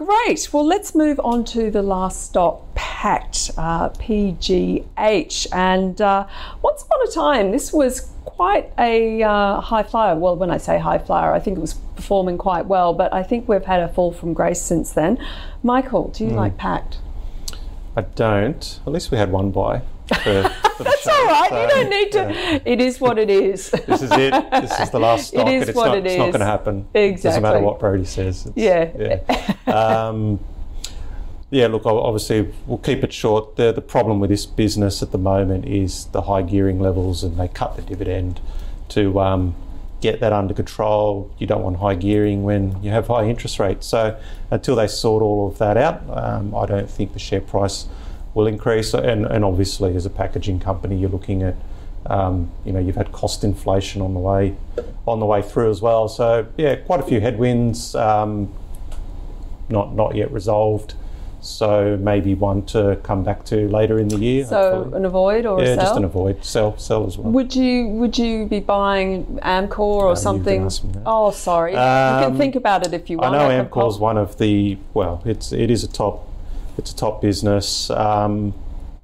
Great. Well, let's move on to the last stock, Pact, uh, PGH. And uh, once upon a time, this was quite a uh, high flyer. Well, when I say high flyer, I think it was performing quite well, but I think we've had a fall from grace since then. Michael, do you like Pact? I don't. At least we had one buy. For, for That's show, all right. so, you don't need to. yeah. It is what it is. This is it. This is the last stock, is and it's what not. it it's not going to happen. Exactly. Doesn't matter what Brodie says. It's- Yeah. Yeah. um, yeah. Look, obviously, we'll keep it short. The the problem with this business at the moment is the high gearing levels, and they cut the dividend to um, get that under control. You don't want high gearing when you have high interest rates. So until they sort all of that out, um, I don't think the share price will increase. And, and obviously, as a packaging company, you're looking at um, you know you've had cost inflation on the way on the way through as well. So yeah, quite a few headwinds, um, not not yet resolved. So maybe one to come back to later in the year. So hopefully. an avoid or yeah, a sell? just an avoid, sell, sell as well. Would you would you be buying Amcor or you've something? Oh, sorry. you can Um, think about it if you want. I know Amcor's one of the well, it's it is a top, it's a top business. Um,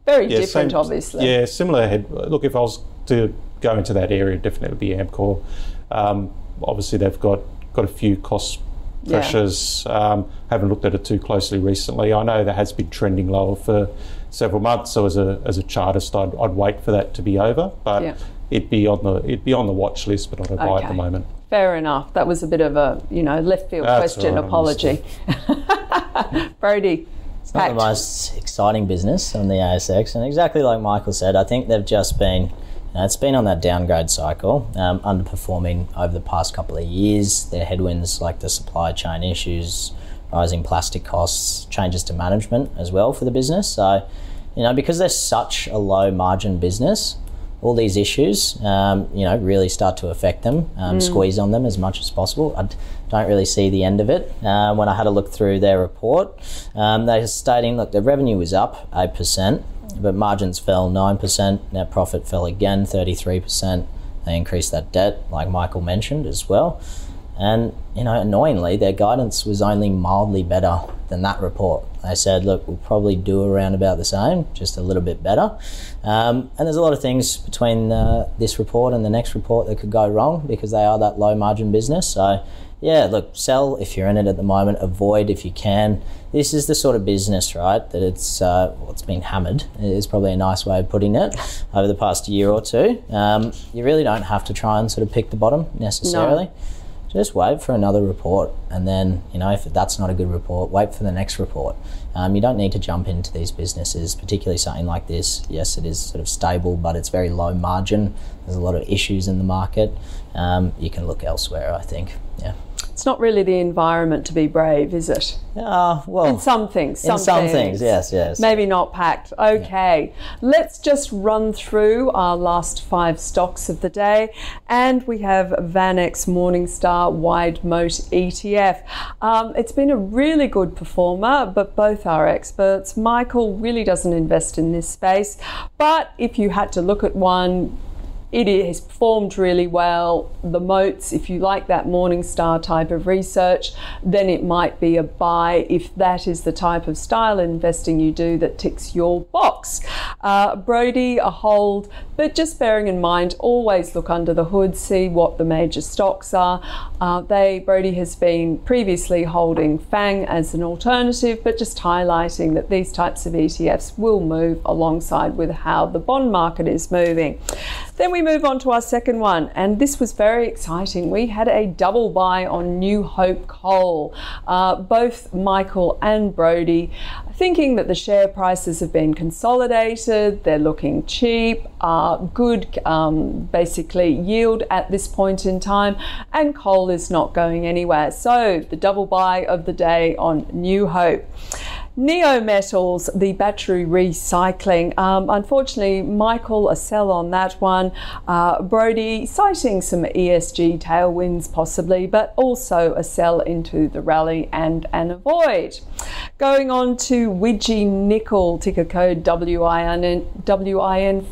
very yeah, different, same- obviously. Yeah, similar head. Look, if I was to go into that area, definitely it'd be Amcor. Um, obviously, they've got got a few cost Yeah. pressures. Um, haven't looked at it too closely recently. I know that has been trending lower for several months. So as a as a chartist, I'd, I'd wait for that to be over. But Yeah. it'd be on the it'd be on the watch list, but not a buy at the moment. Fair enough. That was a bit of a you know left field That's question. right, Apology. Brodie. Not the most exciting business on the ASX, and exactly like Michael said, I think they've just been, you know, it's been on that downgrade cycle, um, underperforming over the past couple of years. Their headwinds like the supply chain issues, rising plastic costs, changes to management as well for the business. So, you know, because they're such a low margin business, all these issues, um, you know, really start to affect them, um, squeeze on them as much as possible. I d- don't really see the end of it. Uh, when I had a look through their report, um, they were stating, look, their revenue was up 8%, but margins fell 9%, net profit fell again 33%. They increased that debt, like Michael mentioned as well. And, you know, annoyingly, their guidance was only mildly better than that report. They said, look, we'll probably do around about the same, just a little bit better. Um, and there's a lot of things between uh, this report and the next report that could go wrong because they are that low margin business. So, yeah, look, sell if you're in it at the moment, avoid if you can. This is the sort of business, right, that it's uh, well, it's been hammered. Is probably a nice way of putting it over the past year or two. Um, you really don't have to try and sort of pick the bottom necessarily. No. Just wait for another report and then you know if that's not a good report wait for the next report. Um, you don't need to jump into these businesses particularly something like this. Yes it is sort of stable but it's very low margin. There's a lot of issues in the market. Um, you can look elsewhere i think. Yeah It's not really the environment to be brave, is it? uh, well In some things. Some in some things yes yes Maybe not Pact. Okay, let's just run through our last five stocks of the day. And we have VanEck Morningstar Wide Moat ETF. Um, it's been a really good performer, but both are experts. Michael really doesn't invest in this space. But if you had to look at one, it has performed really well. The moats, if you like that Morningstar type of research, then it might be a buy if that is the type of style investing you do that ticks your box. Uh, Brodie, a hold, but just bearing in mind, always look under the hood, see what the major stocks are. Uh, they Brodie has been previously holding Fang as an alternative, but just highlighting that these types of ETFs will move alongside with how the bond market is moving. Then we move on to our second one, and this was very exciting. We had a double buy on New Hope Coal. Uh, both Michael and Brodie thinking that the share prices have been consolidated, they're looking cheap, uh, good um, basically yield at this point in time, and coal is not going anywhere. So the double buy of the day on New Hope. Neometals, the battery recycling. Um, unfortunately, Michael, a sell on that one. Uh, Brodie citing some ESG tailwinds possibly, but also a sell into the rally and an avoid. Going on to Widgie Nickel, ticker code WIN, WIN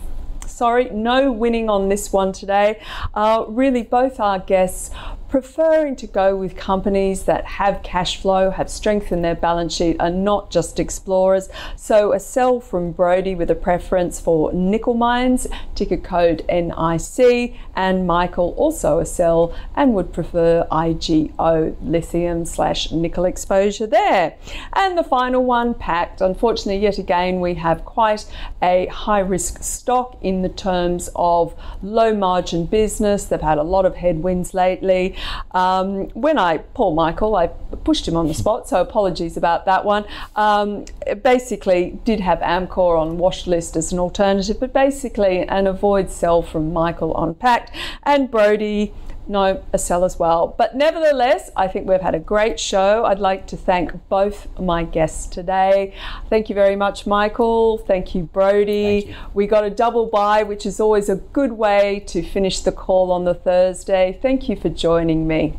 sorry, no winning on this one today. Uh, really, both our guests preferring to go with companies that have cash flow, have strength in their balance sheet, are not just explorers. So a sell from Brodie with a preference for nickel mines, ticker code NIC, and Michael also a sell and would prefer IGO lithium slash nickel exposure there. And the final one, Pact. Unfortunately, yet again, we have quite a high risk stock in the terms of low margin business. They've had a lot of headwinds lately. Um, when I, Paul Michael, I pushed him on the spot, so apologies about that one. Um, basically, did have Amcor on wash list as an alternative, but basically an avoid sell from Michael on Pact and Brodie no, a sell as well. But nevertheless, I think we've had a great show. I'd like to thank both my guests today. Thank you very much, Michael. Thank you, Brodie. Thank you. We got a double buy, which is always a good way to finish the call on the Thursday. Thank you for joining me.